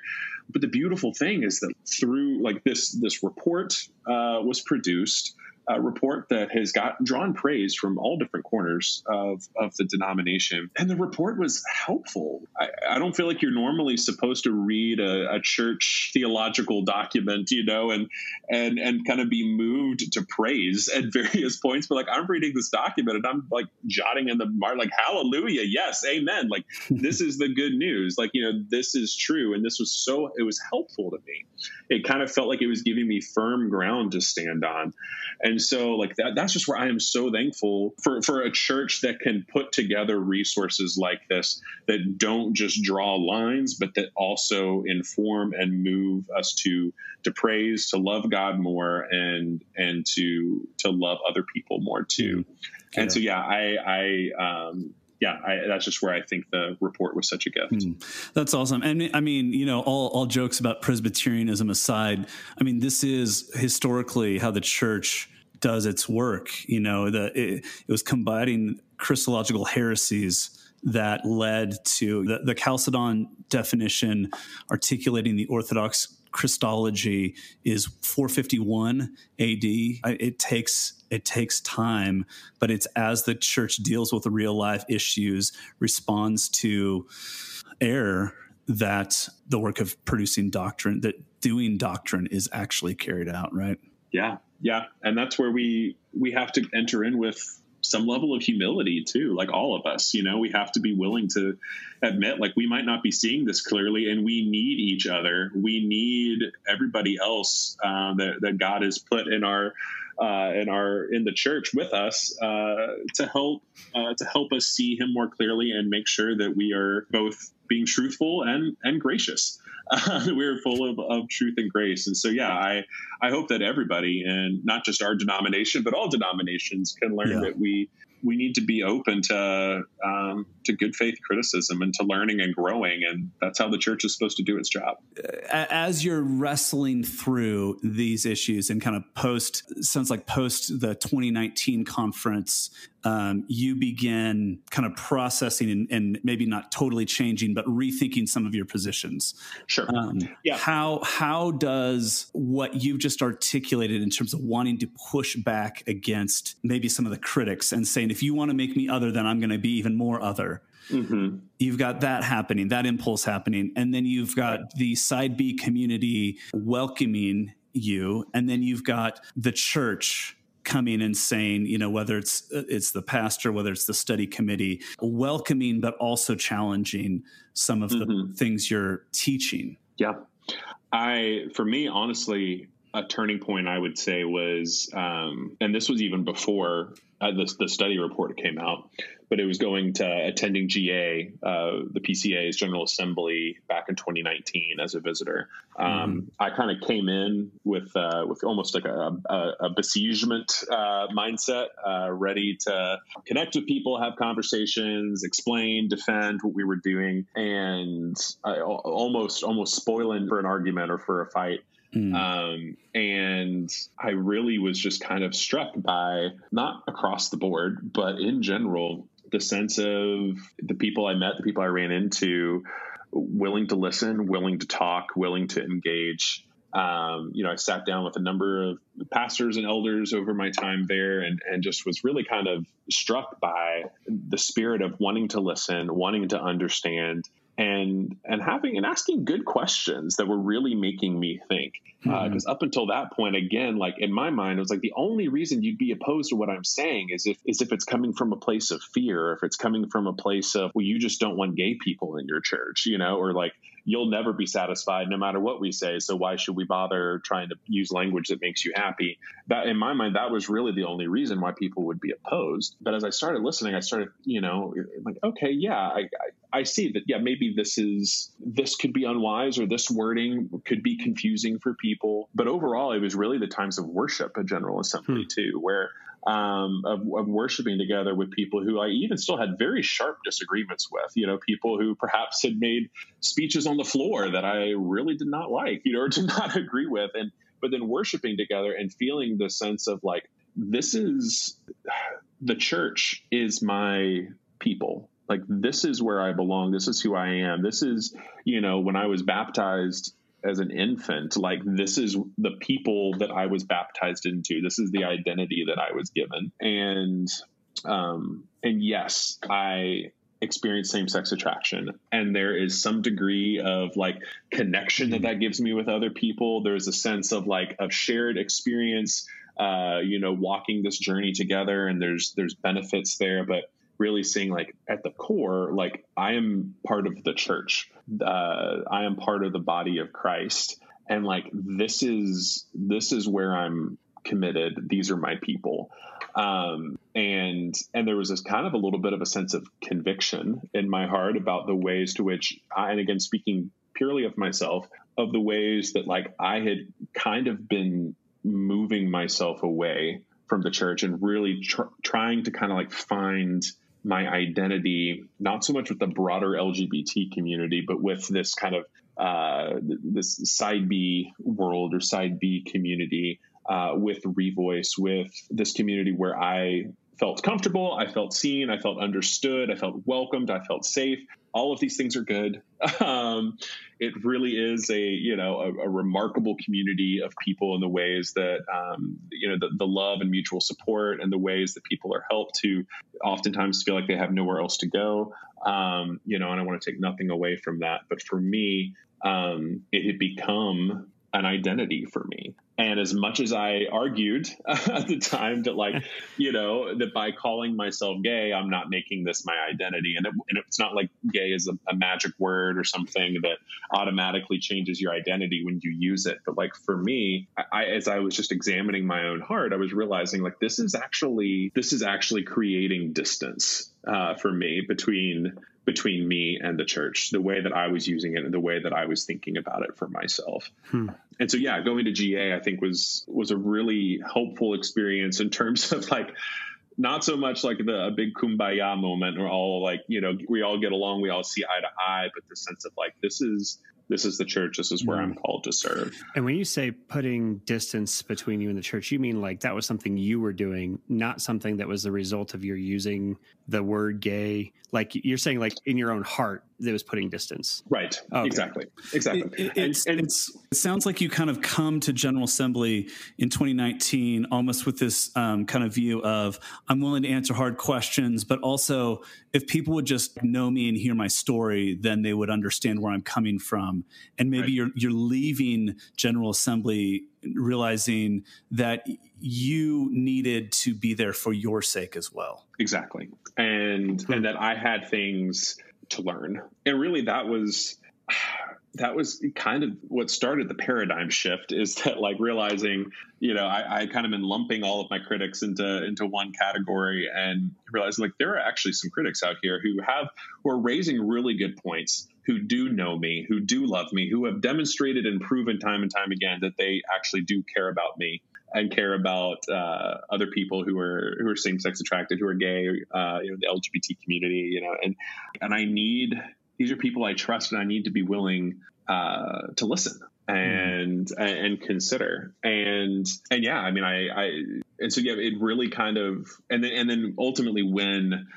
But the beautiful thing is that through like this this report uh, was produced a report that has got drawn praise from all different corners of, of the denomination. And the report was helpful. I, I don't feel like you're normally supposed to read a, a, church theological document, you know, and and and kind of be moved to praise at various points. But like I'm reading this document and I'm like jotting in the mark, like hallelujah, yes, amen. Like this is the good news. Like, you know, this is true. And this was so it was helpful to me. It kind of felt like it was giving me firm ground to stand on. And and so like that that's just where I am so thankful for for a church that can put together resources like this that don't just draw lines but that also inform and move us to to praise, to love God more and and to to love other people more too. Mm-hmm. And so yeah, I I um yeah, I, that's just where I think the report was such a gift. Mm, that's awesome. And I mean, you know, all, all jokes about Presbyterianism aside, I mean, this is historically how the church does its work. You know, the it, it was combating Christological heresies that led to the, the Chalcedon definition articulating the Orthodox Christology is 451 AD. It takes it takes time, but it's as the church deals with the real life issues, responds to error that the work of producing doctrine, that doing doctrine is actually carried out, right? Yeah, yeah, and that's where we we have to enter in with some level of humility too like all of us you know? We have to be willing to admit like we might not be seeing this clearly and we need each other. We need everybody else uh, that, that god has put in our uh, in our in the church with us uh, to help uh, to help us see him more clearly and make sure that we are both being truthful and and gracious uh, we're full of, of truth and grace. And so, yeah, I, I hope that everybody, and not just our denomination, but all denominations, can learn yeah. that we we need to be open to um, to good faith criticism and to learning and growing, and that's how the church is supposed to do its job. As you're wrestling through these issues and kind of post sounds like post the 2019 conference, um, you begin kind of processing and, and, maybe not totally changing, but rethinking some of your positions. Sure. Um, yeah. How how does what you've just articulated in terms of wanting to push back against maybe some of the critics and saying, if you want to make me other, then I'm going to be even more other. Mm-hmm. You've got that happening, that impulse happening, and then you've got the side B community welcoming you, and then you've got the church coming and saying, you know, whether it's it's the pastor, whether it's the study committee, welcoming but also challenging some of the mm-hmm. things you're teaching. Yeah. I for me honestly a turning point I would say was um, and this was even before uh, the, the study report came out but it was going to attending GA, uh, the PCA's General Assembly back in 2019 as a visitor. Um, mm. I kind of came in with uh, with almost like a, a, a besiegement uh, mindset, uh, ready to connect with people, have conversations, explain, defend what we were doing, and almost almost spoiling for an argument or for a fight. Mm. Um, and I really was just kind of struck by not across the board, but in general, the sense of the people I met, the people I ran into, willing to listen, willing to talk, willing to engage. Um, you know, I sat down with a number of pastors and elders over my time there and, and just was really kind of struck by the spirit of wanting to listen, wanting to understand, and and having and asking good questions that were really making me think because mm-hmm. uh, up until that point again like in my mind it was like the only reason you'd be opposed to what i'm saying is if is if it's coming from a place of fear if it's coming from a place of well you just don't want gay people in your church you know or like you'll never be satisfied no matter what we say. So why should we bother trying to use language that makes you happy? That in my mind, that was really the only reason why people would be opposed. But as I started listening, I started, you know, like, okay, yeah, I, I, I see that. Yeah, maybe this is this could be unwise or this wording could be confusing for people. But overall, it was really the times of worship at General Assembly hmm. too, where um, of, of, worshiping together with people who I even still had very sharp disagreements with. You know, people who perhaps had made speeches on the floor that I really did not like, you know, or did not agree with, and but then worshiping together and feeling the sense of like this is the church is my people. Like this is where I belong. This is who I am. This is, you know, when I was baptized as an infant like this is the people that i was baptized into. This is the identity that i was given. And um and yes i experience same-sex attraction. And there is some degree of like connection that that gives me with other people. There's a sense of like of shared experience uh you know walking this journey together. And there's there's benefits there. But really seeing like at the core, like I am part of the church. Uh, I am part of the body of Christ. And like this is this is where I'm committed. These are my people. Um, and and there was this kind of a little bit of a sense of conviction in my heart about the ways to which I, and again speaking purely of myself, of the ways that like I had kind of been moving myself away from the church and really tr- trying to kind of like find my identity, not so much with the broader LGBT community, but with this kind of uh, this side B world or side B community, uh, with Revoice, with this community where I felt comfortable, I felt seen, I felt understood, I felt welcomed, I felt safe. All of these things are good. Um, it really is a you know a, a, remarkable community of people in the ways that um, you know the, the love and mutual support and the ways that people are helped to oftentimes feel like they have nowhere else to go. Um, you know, and I want to take nothing away from that, but for me, um, it had become an identity for me. And as much as I argued at the time that, like, you know, that by calling myself gay, I'm not making this my identity. And, it, and it's not like gay is a, a, magic word or something that automatically changes your identity when you use it. But, like, for me, I, as I was just examining my own heart, I was realizing, like, this is actually, this is actually creating distance uh, for me between between me and the church, the way that I was using it and the way that I was thinking about it for myself. Hmm. And so, yeah, going to GA, I think was was a really helpful experience in terms of like not so much like the a big kumbaya moment where all like you know we all get along, we all see eye to eye, but the sense of like this is this is the church. This is where i'm called to serve. And when you say putting distance between you and the church you mean like that was something you were doing not something that was the result of your using the word gay? Like you're saying like in your own heart that was putting distance right okay. exactly exactly it, it, and, and it sounds like you kind of come to general assembly in 2019 almost with this um, kind of view of i'm willing to answer hard questions but also if people would just know me and hear my story then they would understand where i'm coming from and maybe right. you're you're leaving general assembly realizing that you needed to be there for your sake as well. Exactly. And hmm. and that I had things to learn. And really that was that was kind of what started the paradigm shift is that like realizing you know I, I kind of been lumping all of my critics into into one category and realizing like there are actually some critics out here who have who are raising really good points who do know me who do love me who have demonstrated and proven time and time again that they actually do care about me and care about uh, other people who are who are same sex attracted, who are gay, uh, you know, the LGBT community, you know, and and I need these are people I trust, and I need to be willing uh, to listen and mm. and consider and and yeah, I mean, I I and so yeah, it really kind of and then and then ultimately when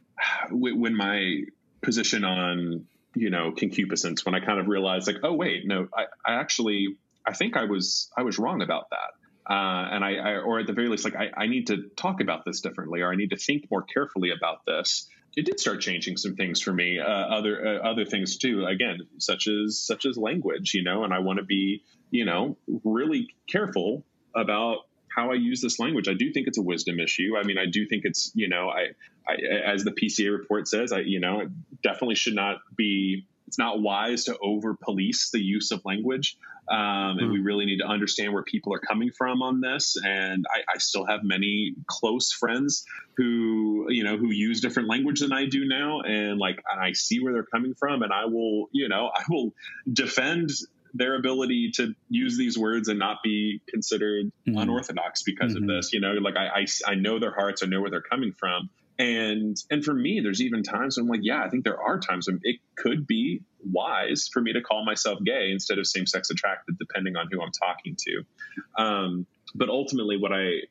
when my position on you know concupiscence when I kind of realized like oh wait no I, I actually I think I was I was wrong about that uh, and I, I, or at the very least, like I, I need to talk about this differently, or I need to think more carefully about this. It did start changing some things for me, uh, other uh, other things too. Again, such as such as language, you know, and I want to be, you know, really careful about how I use this language. I do think it's a wisdom issue. I mean, I do think it's, you know, I, I as the PCA report says, I, you know, it definitely should not be it's not wise to over police the use of language. Um, and we hmm. really need to understand where people are coming from on this. And I, I, still have many close friends who, you know, who use different language than I do now. And like, and I see where they're coming from and I will, you know, I will defend their ability to use these words and not be considered mm-hmm. unorthodox because mm-hmm. of this. You know, like I, I, I know their hearts, I know where they're coming from. And and for me, there's even times I'm like, yeah, I think there are times when it could be wise for me to call myself gay instead of same sex attracted, depending on who I'm talking to. Um, but ultimately, what I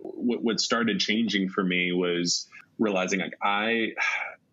what, what started changing for me was realizing like I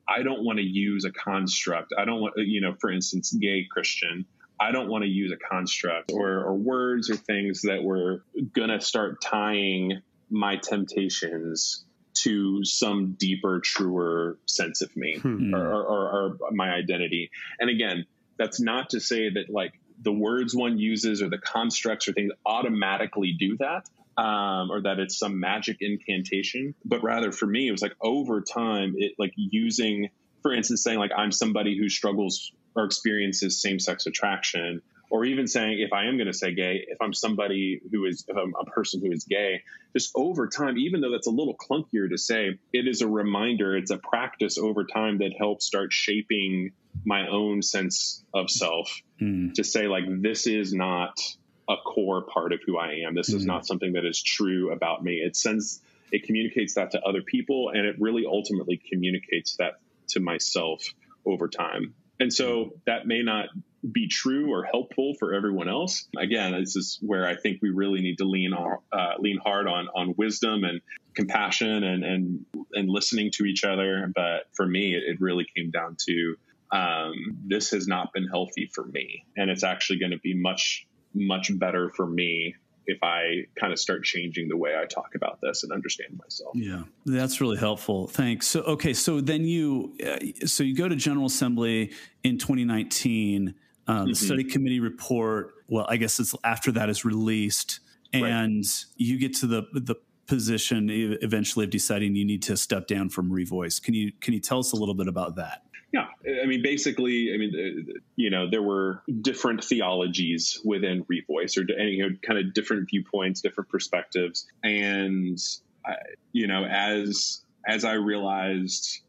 I don't want to use a construct. I don't want you know, for instance, gay Christian. I don't want to use a construct or, or words or things that were gonna start tying my temptations to some deeper, truer sense of me hmm. or, or, or, my identity. And again, that's not to say that like the words one uses or the constructs or things automatically do that. Um, or that it's some magic incantation, but rather for me, it was like over time, it like using, for instance, saying like I'm somebody who struggles or experiences same sex attraction, or even saying if I am going to say gay, if I'm somebody who is if I'm a person who is gay, just over time, even though that's a little clunkier to say, it is a reminder, it's a practice over time that helps start shaping my own sense of self mm. to say like this is not a core part of who I am. This mm. is not something that is true about me. It sends it communicates that to other people and it really ultimately communicates that to myself over time. And so that may not be true or helpful for everyone else. Again, this is where I think we really need to lean uh, lean hard on on wisdom and compassion and and and listening to each other. But for me, it, it really came down to um, this has not been healthy for me, and it's actually going to be much much better for me if I kind of start changing the way I talk about this and understand myself. Yeah, that's really helpful. Thanks. So, okay, so then you, uh, so you go to General Assembly in 2019. Uh, mm-hmm. The study committee report. Well, I guess it's after that is released, and right. you get to the the position eventually of deciding you need to step down from Revoice. Can you can you tell us a little bit about that? Yeah, I mean, basically, I mean, uh, you know, there were different theologies within Revoice, or any you know, kind of different viewpoints, different perspectives, and I, you know, as as I realized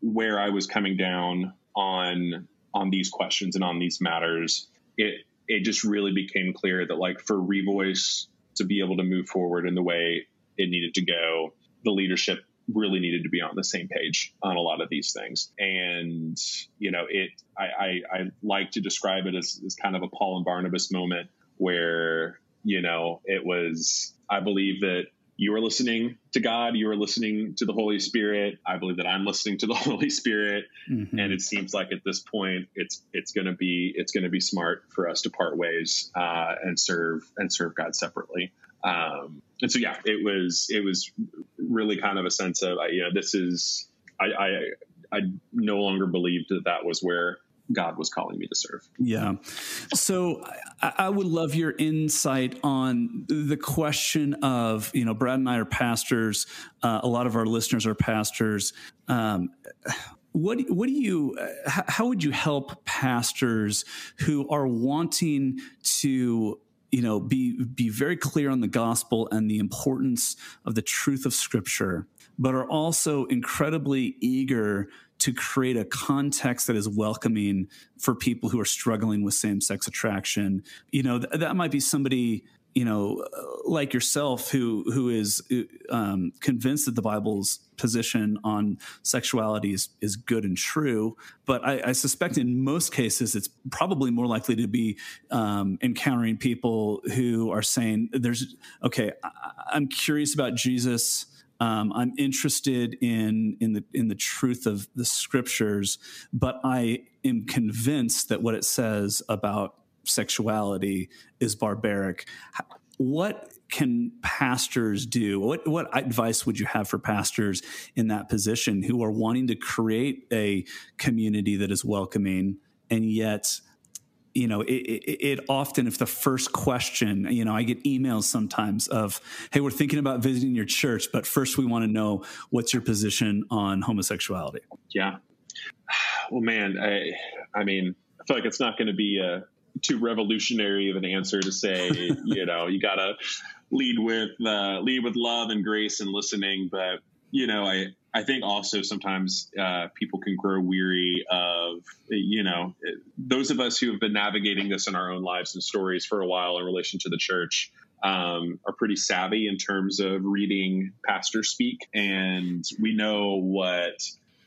where I was coming down on on these questions and on these matters, it it just really became clear that like for Revoice to be able to move forward in the way it needed to go, the leadership really needed to be on the same page on a lot of these things. And, you know, it, I, I, I like to describe it as, as kind of a Paul and Barnabas moment where, you know, it was, I believe that you are listening to God, you are listening to the Holy Spirit. I believe that I'm listening to the Holy Spirit, mm-hmm. and it seems like at this point, it's it's going to be it's going to be smart for us to part ways uh, and serve and serve God separately. Um, and so, yeah, it was it was really kind of a sense of you know this is I I, I no longer believed that that was where God was calling me to serve. Yeah. So I, I, would love your insight on the question of, you know, Brad and I are pastors. Uh, a lot of our listeners are pastors. Um, what what do you how would you help pastors who are wanting to you know be be very clear on the gospel and the importance of the truth of scripture but are also incredibly eager to create a context that is welcoming for people who are struggling with same-sex attraction you know th- that might be somebody you know, like yourself, who who is um, convinced that the Bible's position on sexuality is, is good and true, but I, I suspect in most cases it's probably more likely to be um, encountering people who are saying, "There's okay, I, I'm curious about Jesus." Um, I'm interested in in the in the truth of the scriptures, but I am convinced that what it says about sexuality is barbaric. What can pastors do? What what advice would you have for pastors in that position who are wanting to create a community that is welcoming and yet you know it, it, it, often if the first question you know i get emails sometimes of hey we're thinking about visiting your church but first we want to know what's your position on homosexuality yeah well man i i mean I feel like it's not going to be a too revolutionary of an answer to say, you know, you got to lead with uh, lead with love and grace and listening. But you know, I I think also sometimes uh, people can grow weary of, you know, those of us who have been navigating this in our own lives and stories for a while in relation to the church um, are pretty savvy in terms of reading pastor speak. And we know what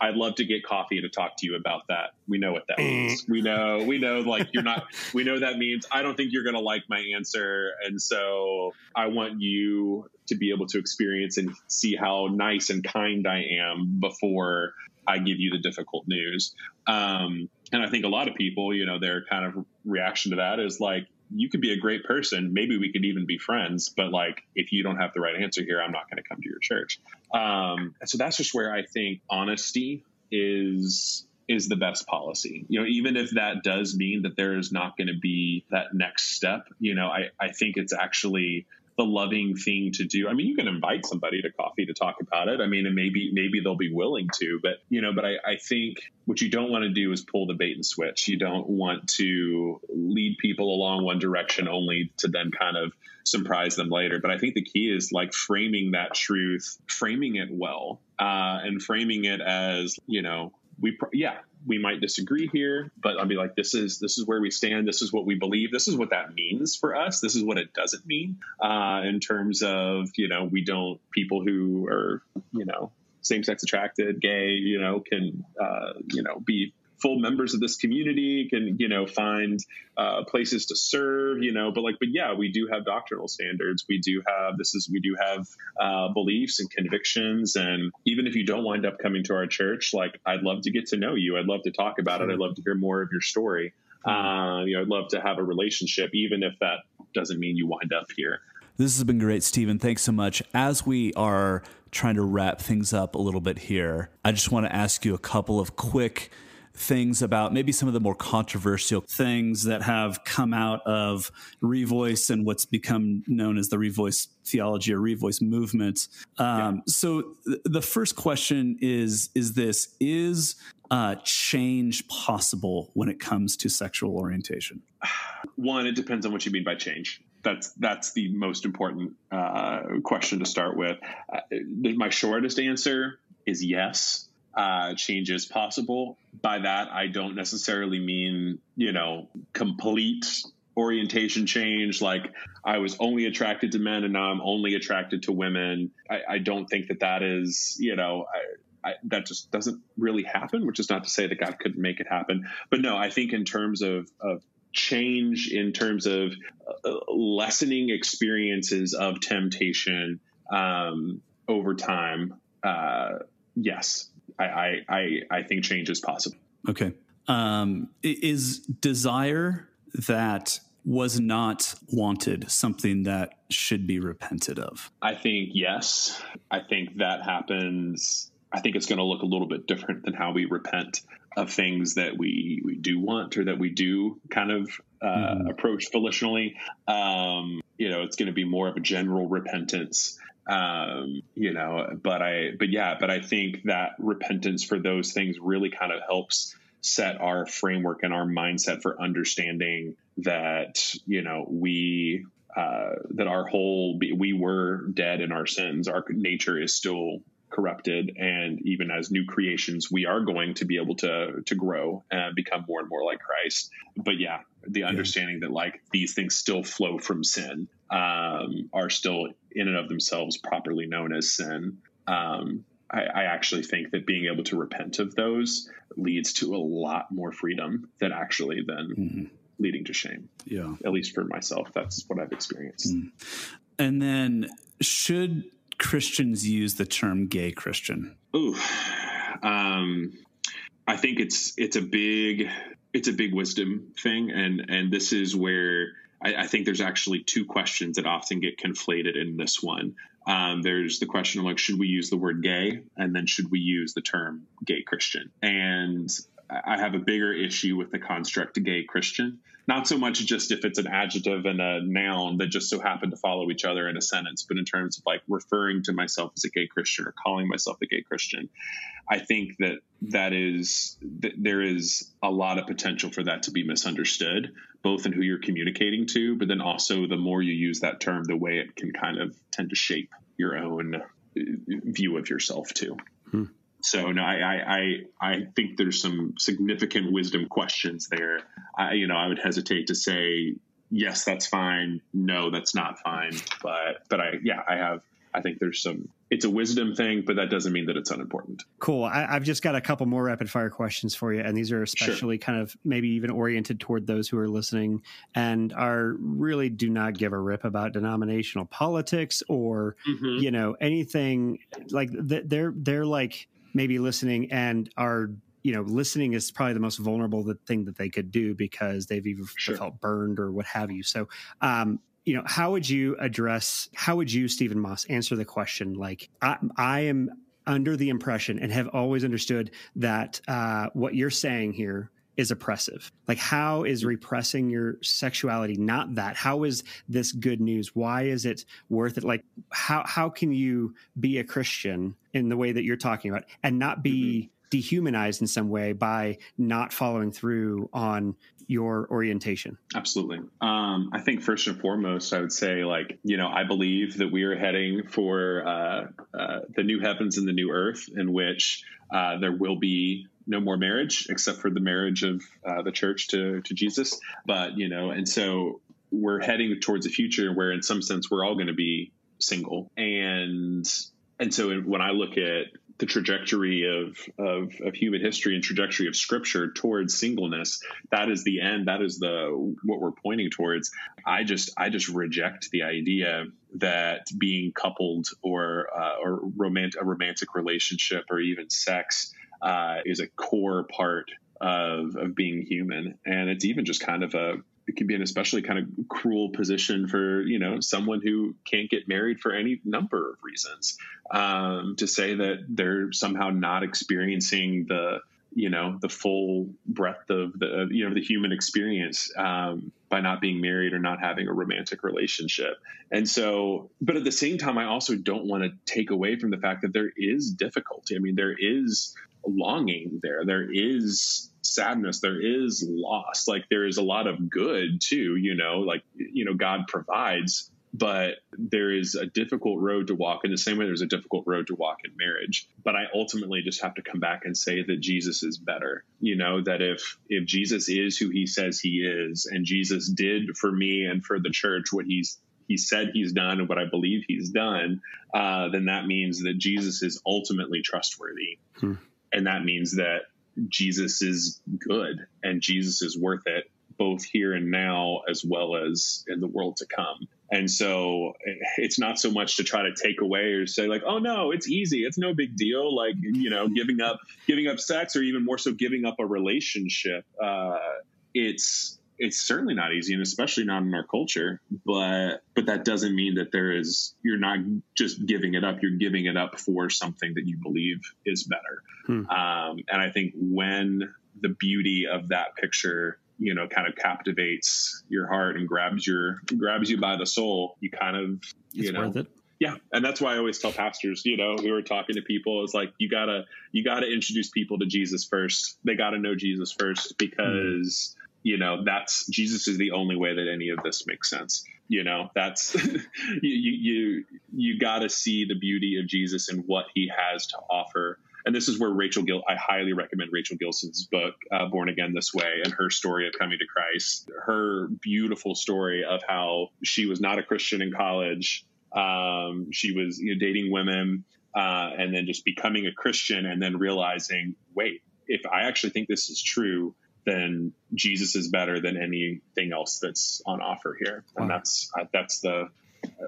I'd love to get coffee to talk to you about that. We know what that means. We know, we know, like you're not, we know that means I don't think you're going to like my answer. And so I want you to be able to experience and see how nice and kind I am before I give you the difficult news. Um, and I think a lot of people, you know, their kind of reaction to that is like, you could be a great person. Maybe we could even be friends. But like, if you don't have the right answer here, I'm not going to come to your church. Um, so that's just where I think honesty is is the best policy. You know, even if that does mean that there is not going to be that next step, you know, I, I think it's actually the loving thing to do. I mean, you can invite somebody to coffee to talk about it. I mean, and maybe maybe they'll be willing to, but you know, but I, I think what you don't want to do is pull the bait and switch. You don't want to lead people along one direction only to then kind of surprise them later. But I think the key is like framing that truth, framing it well, uh, and framing it as you know we yeah we might disagree here, but I'll be like, this is this is where we stand. This is what we believe. This is what that means for us. This is what it doesn't mean uh, in terms of you know we don't people who are you know same sex attracted, gay, you know, can uh, you know be full members of this community can you know find uh, places to serve you know but like but yeah we do have doctrinal standards. We do have this is we do have uh, beliefs and convictions. And even if you don't wind up coming to our church like i'd love to get to know you. I'd love to talk about it. I'd love to hear more of your story. Uh, you know i'd love to have a relationship even if that doesn't mean you wind up here. This has been great, Stephen. Thanks so much. As we are trying to wrap things up a little bit here, I just want to ask you a couple of quick things about maybe some of the more controversial things that have come out of Revoice and what's become known as the Revoice theology or Revoice movement. Um, yeah. So th- the first question is: Is this is uh, change possible when it comes to sexual orientation? One, it depends on what you mean by change that's that's the most important uh, question to start with. Uh, my shortest answer is yes uh, changes possible. By that, I don't necessarily mean, you know, complete orientation change. Like I was only attracted to men and now I'm only attracted to women. I, I don't think that that is, you know, I, I, that just doesn't really happen, which is not to say that God couldn't make it happen. But no, I think in terms of, of change, in terms of uh, lessening experiences of temptation um, over time, uh, yes, I, I, I think change is possible. Okay. Um, is desire that was not wanted something that should be repented of? I think yes. I think that happens. I think it's going to look a little bit different than how we repent of things that we, we do want or that we do kind of uh, mm. approach volitionally. Um, you know, it's going to be more of a general repentance um, you know but i but yeah but i think that repentance for those things really kind of helps set our framework and our mindset for understanding that you know we uh, that our whole we were dead in our sins. Our nature is still corrupted. And even as new creations we are going to be able to to grow and become more and more like christ. But yeah the understanding yeah. that like these things still flow from sin um, are still in and of themselves properly known as sin. Um, I, I, actually think that being able to repent of those leads to a lot more freedom than actually than mm-hmm. leading to shame. Yeah, at least for myself, that's what I've experienced. Mm. And then, should Christians use the term "gay Christian"? Ooh, um, I think it's it's a big it's a big wisdom thing, and and this is where I, I, think there's actually two questions that often get conflated in this one. Um, there's the question of like, should we use the word gay? And then should we use the term gay Christian? And I have a bigger issue with the construct gay Christian. Not so much just if it's an adjective and a noun that just so happen to follow each other in a sentence, but in terms of like referring to myself as a gay Christian or calling myself a gay Christian. I think that that is that there is a lot of potential for that to be misunderstood, both in who you're communicating to, but then also the more you use that term, the way it can kind of tend to shape your own uh, view of yourself too. Hmm. So no, I, I I think there's some significant wisdom questions there. I you know I would hesitate to say yes that's fine, no that's not fine, but but I yeah I have I think there's some it's a wisdom thing, but that doesn't mean that it's unimportant. Cool. I, have just got a couple more rapid fire questions for you, and these are especially sure. kind of maybe even oriented toward those who are listening and are really do not give a rip about denominational politics or mm-hmm. you know anything like they're they're like maybe listening and are you know listening is probably the most vulnerable the thing that they could do because they've either sure. felt burned or what have you. So um, you know, how would you address, how would you, Stephen Moss, answer the question? Like, I, I am under the impression and have always understood that uh, what you're saying here is oppressive. Like, how is repressing your sexuality not that? How is this good news? Why is it worth it? Like, how how can you be a Christian in the way that you're talking about and not be mm-hmm dehumanized in some way by not following through on your orientation? Absolutely. Um, I think first and foremost, I would say, like, you know, I believe that we are heading for uh, uh, the new heavens and the new earth in which uh, there will be no more marriage except for the marriage of uh, the church to, to Jesus. But, you know, and so we're heading towards a future where, in some sense, we're all going to be single. And and so when I look at the trajectory of, of, of human history and trajectory of scripture towards singleness that is the end that is the what we're pointing towards i just i just reject the idea that being coupled or uh, or romantic a romantic relationship or even sex uh, is a core part of of being human. And it's even just kind of a it can be an especially kind of cruel position for you know someone who can't get married for any number of reasons um, to say that they're somehow not experiencing the you know the full breadth of the you know the human experience um, by not being married or not having a romantic relationship. And so but at the same time i also don't want to take away from the fact that there is difficulty. I mean there is longing there. There is sadness. There is loss. Like there is a lot of good too, you know, like, you know, God provides, but there is a difficult road to walk in the same way there's a difficult road to walk in marriage. But I ultimately just have to come back and say that Jesus is better. You know, that if, if Jesus is who he says he is, and Jesus did for me and for the church what he's he said he's done and what I believe he's done, uh, then that means that Jesus is ultimately trustworthy. Hmm. And that means that Jesus is good and Jesus is worth it, both here and now, as well as in the world to come. And so it's not so much to try to take away or say like, oh no, it's easy. It's no big deal. Like, you know, giving up, giving up sex or even more so giving up a relationship. Uh, it's, it's certainly not easy and especially not in our culture but but that doesn't mean that there is you're not just giving it up you're giving it up for something that you believe is better. Hmm. um, and i think when the beauty of that picture you know kind of captivates your heart and grabs your grabs you by the soul you kind of you it's know. yeah and that's why i always tell pastors you know who are talking to people is like you gotta you gotta introduce people to jesus first. They gotta know jesus first because you know that's jesus is the only way that any of this makes sense. You know that's you you you got to see the beauty of jesus and what he has to offer. And this is where rachel gil i highly recommend rachel gilson's book uh, born again this way and her story of coming to christ. Her beautiful story of how she was not a christian in college um, she was you know, dating women uh, and then just becoming a christian and then realizing wait if i actually think this is true then Jesus is better than anything else that's on offer here, and wow. that's uh, that's the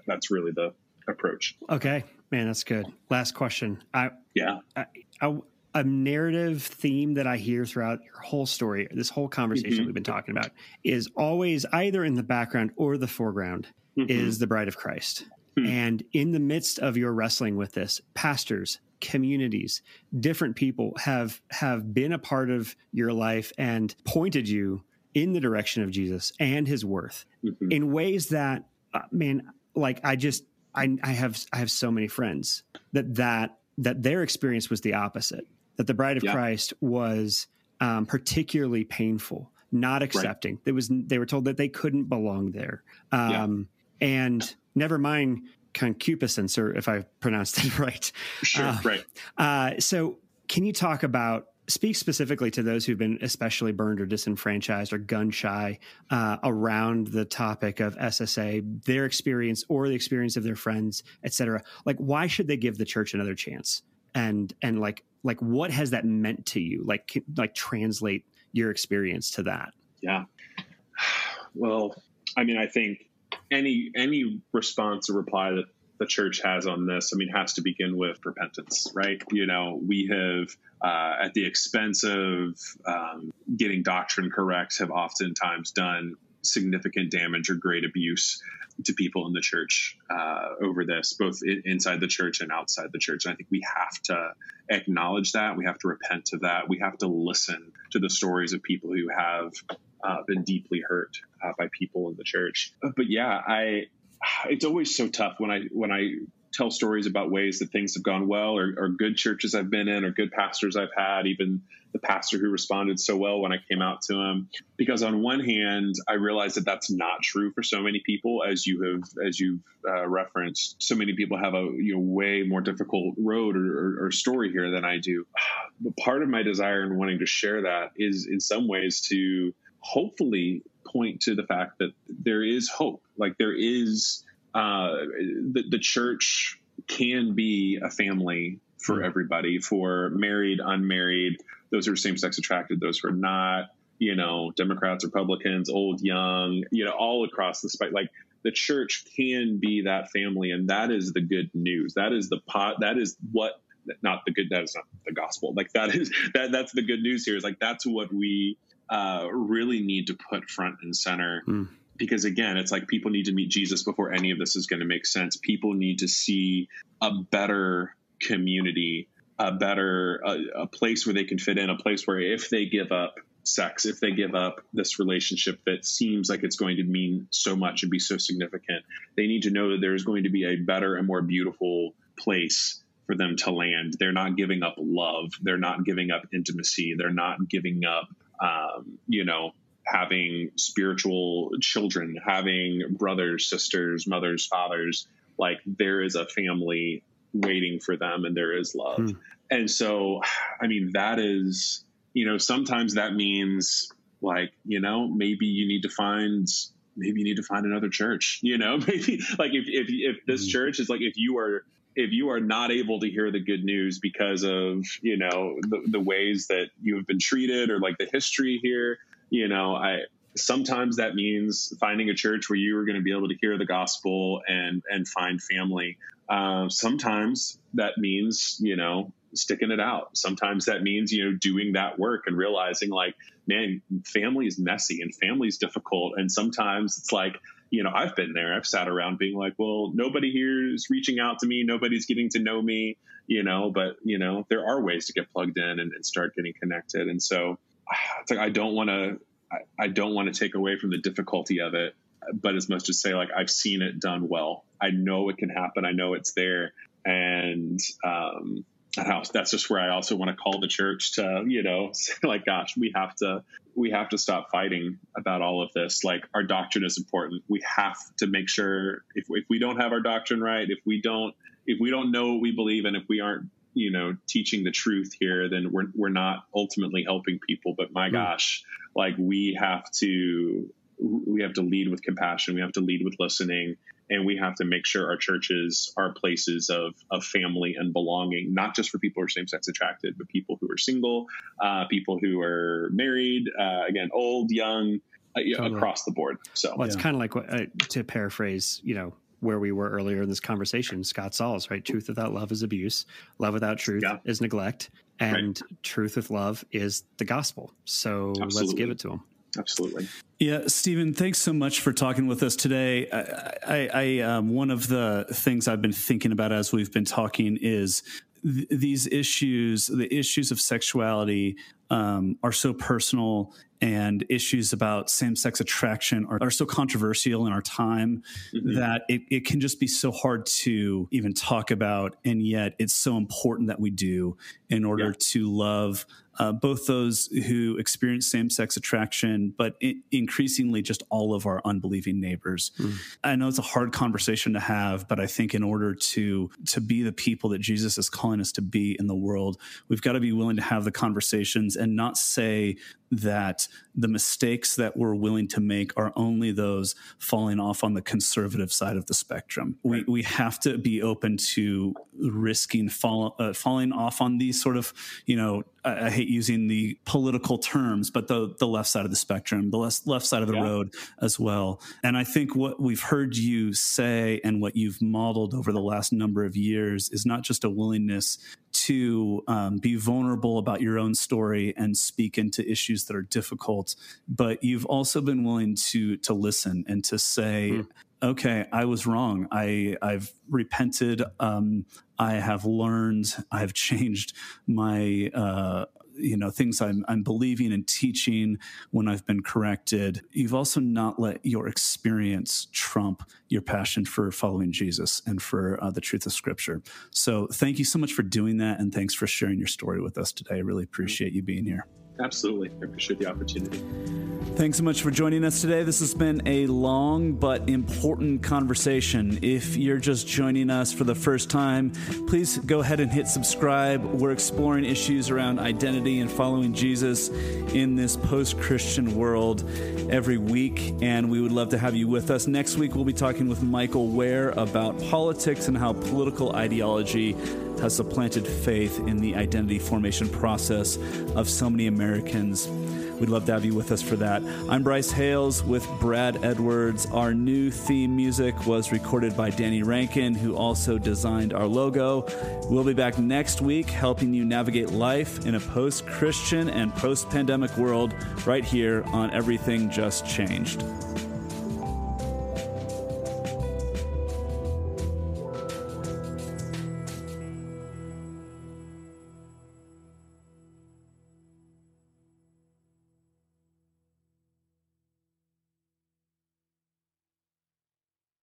that's really the approach. Okay, man, that's good. Last question. I yeah. I, I, a narrative theme that I hear throughout your whole story, this whole conversation mm-hmm. we've been talking about, is always either in the background or the foreground mm-hmm. is the bride of Christ. Hmm. And in the midst of your wrestling with this, pastors, communities, different people have have been a part of your life and pointed you in the direction of Jesus and his worth mm-hmm. in ways that uh, man like I just I I have I have so many friends that that that their experience was the opposite that the bride of yeah. Christ was um, particularly painful not accepting right. it was they were told that they couldn't belong there um, yeah. and never mind concupiscence, or if I pronounced it right. Sure, uh, right. Uh, so, can you talk about speak specifically to those who've been especially burned or disenfranchised or gun shy uh, around the topic of SSA, their experience or the experience of their friends, et cetera? Like, why should they give the church another chance? And and like like what has that meant to you? Like like translate your experience to that. Yeah. Well, I mean, I think any any response or reply that the church has on this, I mean, has to begin with repentance, right? You know, we have, uh, at the expense of um, getting doctrine correct, have oftentimes done significant damage or great abuse to people in the church uh, over this, both in, inside the church and outside the church. And I think we have to acknowledge that. We have to repent of that. We have to listen to the stories of people who have uh, been deeply hurt uh, by people in the church. But yeah, I it's always so tough when I when I tell stories about ways that things have gone well or, or, good churches I've been in or good pastors I've had, even the pastor who responded so well when I came out to him. Because on one hand, I realize that that's not true for so many people, as you have as you've uh, referenced. So many people have a you know way more difficult road or, or, or story here than I do. But part of my desire in wanting to share that is in some ways to hopefully point to the fact that there is hope. Like there is uh, the, the church can be a family for everybody, for married, unmarried, those who are same sex attracted, those who are not, you know, Democrats, Republicans, old, young, you know, all across the spectrum. Like the church can be that family, and that is the good news. That is the pot. That is what. Not the good. That is not the gospel. Like that is that. That's the good news here. Is like that's what we uh, really need to put front and center. Mm. Because again, it's like people need to meet Jesus before any of this is going to make sense. People need to see a better community, a better a, a place where they can fit in, a place where if they give up sex, if they give up this relationship that seems like it's going to mean so much and be so significant, they need to know that there's going to be a better and more beautiful place for them to land. They're not giving up love. They're not giving up intimacy. They're not giving up um, you know, having spiritual children, having brothers, sisters, mothers, fathers. Like there is a family waiting for them and there is love. Hmm. And so, I mean, that is, you know, sometimes that means like, you know, maybe you need to find maybe you need to find another church you know maybe like if if, if this mm. church is like if you are if you are not able to hear the good news because of you know the, the ways that you have been treated or like the history here you know i sometimes that means finding a church where you are going to be able to hear the gospel and and find family uh, sometimes that means you know sticking it out sometimes that means you know doing that work and realizing like man family is messy and family is difficult and sometimes it's like you know, I've been there. I've sat around being like, well, nobody here is reaching out to me. Nobody's getting to know me, you know, but, you know, there are ways to get plugged in and, and start getting connected. And so it's like, I don't want to, I, I don't want to take away from the difficulty of it, but as much as say, like, I've seen it done well. I know it can happen. I know it's there. And, um, that's just where I also want to call the church to, you know, like, gosh, we have to, we have to stop fighting about all of this. Like, our doctrine is important. We have to make sure if, if we don't have our doctrine right, if we don't, if we don't know what we believe, and if we aren't, you know, teaching the truth here, then we're we're not ultimately helping people. But my mm. gosh, like we have to, we have to lead with compassion. We have to lead with listening and we have to make sure our churches are places of, of family and belonging, not just for people who are same sex attracted, but people who are single, uh, people who are married, uh, again, old, young, uh, totally. across the board. So well, it's yeah. kind of like what, uh, to paraphrase, you know, where we were earlier in this conversation, Scott Sauls, right? Truth without love is abuse. Love without truth yeah. is neglect. And right. truth with love is the gospel. So Absolutely. let's give it to them. Absolutely. Yeah, Stephen, thanks so much for talking with us today. I, I, I um, one of the things I've been thinking about as we've been talking is th- these issues, the issues of sexuality, um, are so personal and issues about same-sex attraction are, are so controversial in our time mm-hmm. that it, it can just be so hard to even talk about and yet it's so important that we do in order yeah. to love uh, both those who experience same sex attraction, but I- increasingly just all of our unbelieving neighbors. Mm. I know it's a hard conversation to have, but I think in order to to be the people that Jesus is calling us to be in the world, we've got to be willing to have the conversations and not say that the mistakes that we're willing to make are only those falling off on the conservative side of the spectrum. Right. We, we have to be open to risking fall, uh, falling off on these sort of, you know, I, I, hate using the political terms, but the, the left side of the spectrum, the left, left side of the yeah. road as well. And I think what we've heard you say and what you've modeled over the last number of years is not just a willingness to um, be vulnerable about your own story and speak into issues that are difficult, but you've also been willing to to listen and to say, mm. "Okay, I was wrong. I I've repented. Um, I have learned. I've changed my uh, you know things I'm, I'm believing and teaching when I've been corrected. You've also not let your experience trump your passion for following Jesus and for uh, the truth of Scripture. So thank you so much for doing that, and thanks for sharing your story with us today. I really appreciate you being here. Absolutely. I appreciate the opportunity. Thanks so much for joining us today. This has been a long but important conversation. If you're just joining us for the first time, please go ahead and hit subscribe. We're exploring issues around identity and following Jesus in this post Christian world every week, and we would love to have you with us. Next week, we'll be talking with Michael Wear about politics and how political ideology has supplanted faith in the identity formation process of so many Americans. We'd love to have you with us for that. I'm Bryce Hales with Brad Edwards. Our new theme music was recorded by Danny Rankin, who also designed our logo. We'll be back next week helping you navigate life in a post Christian and post pandemic world right here on Everything Just Changed.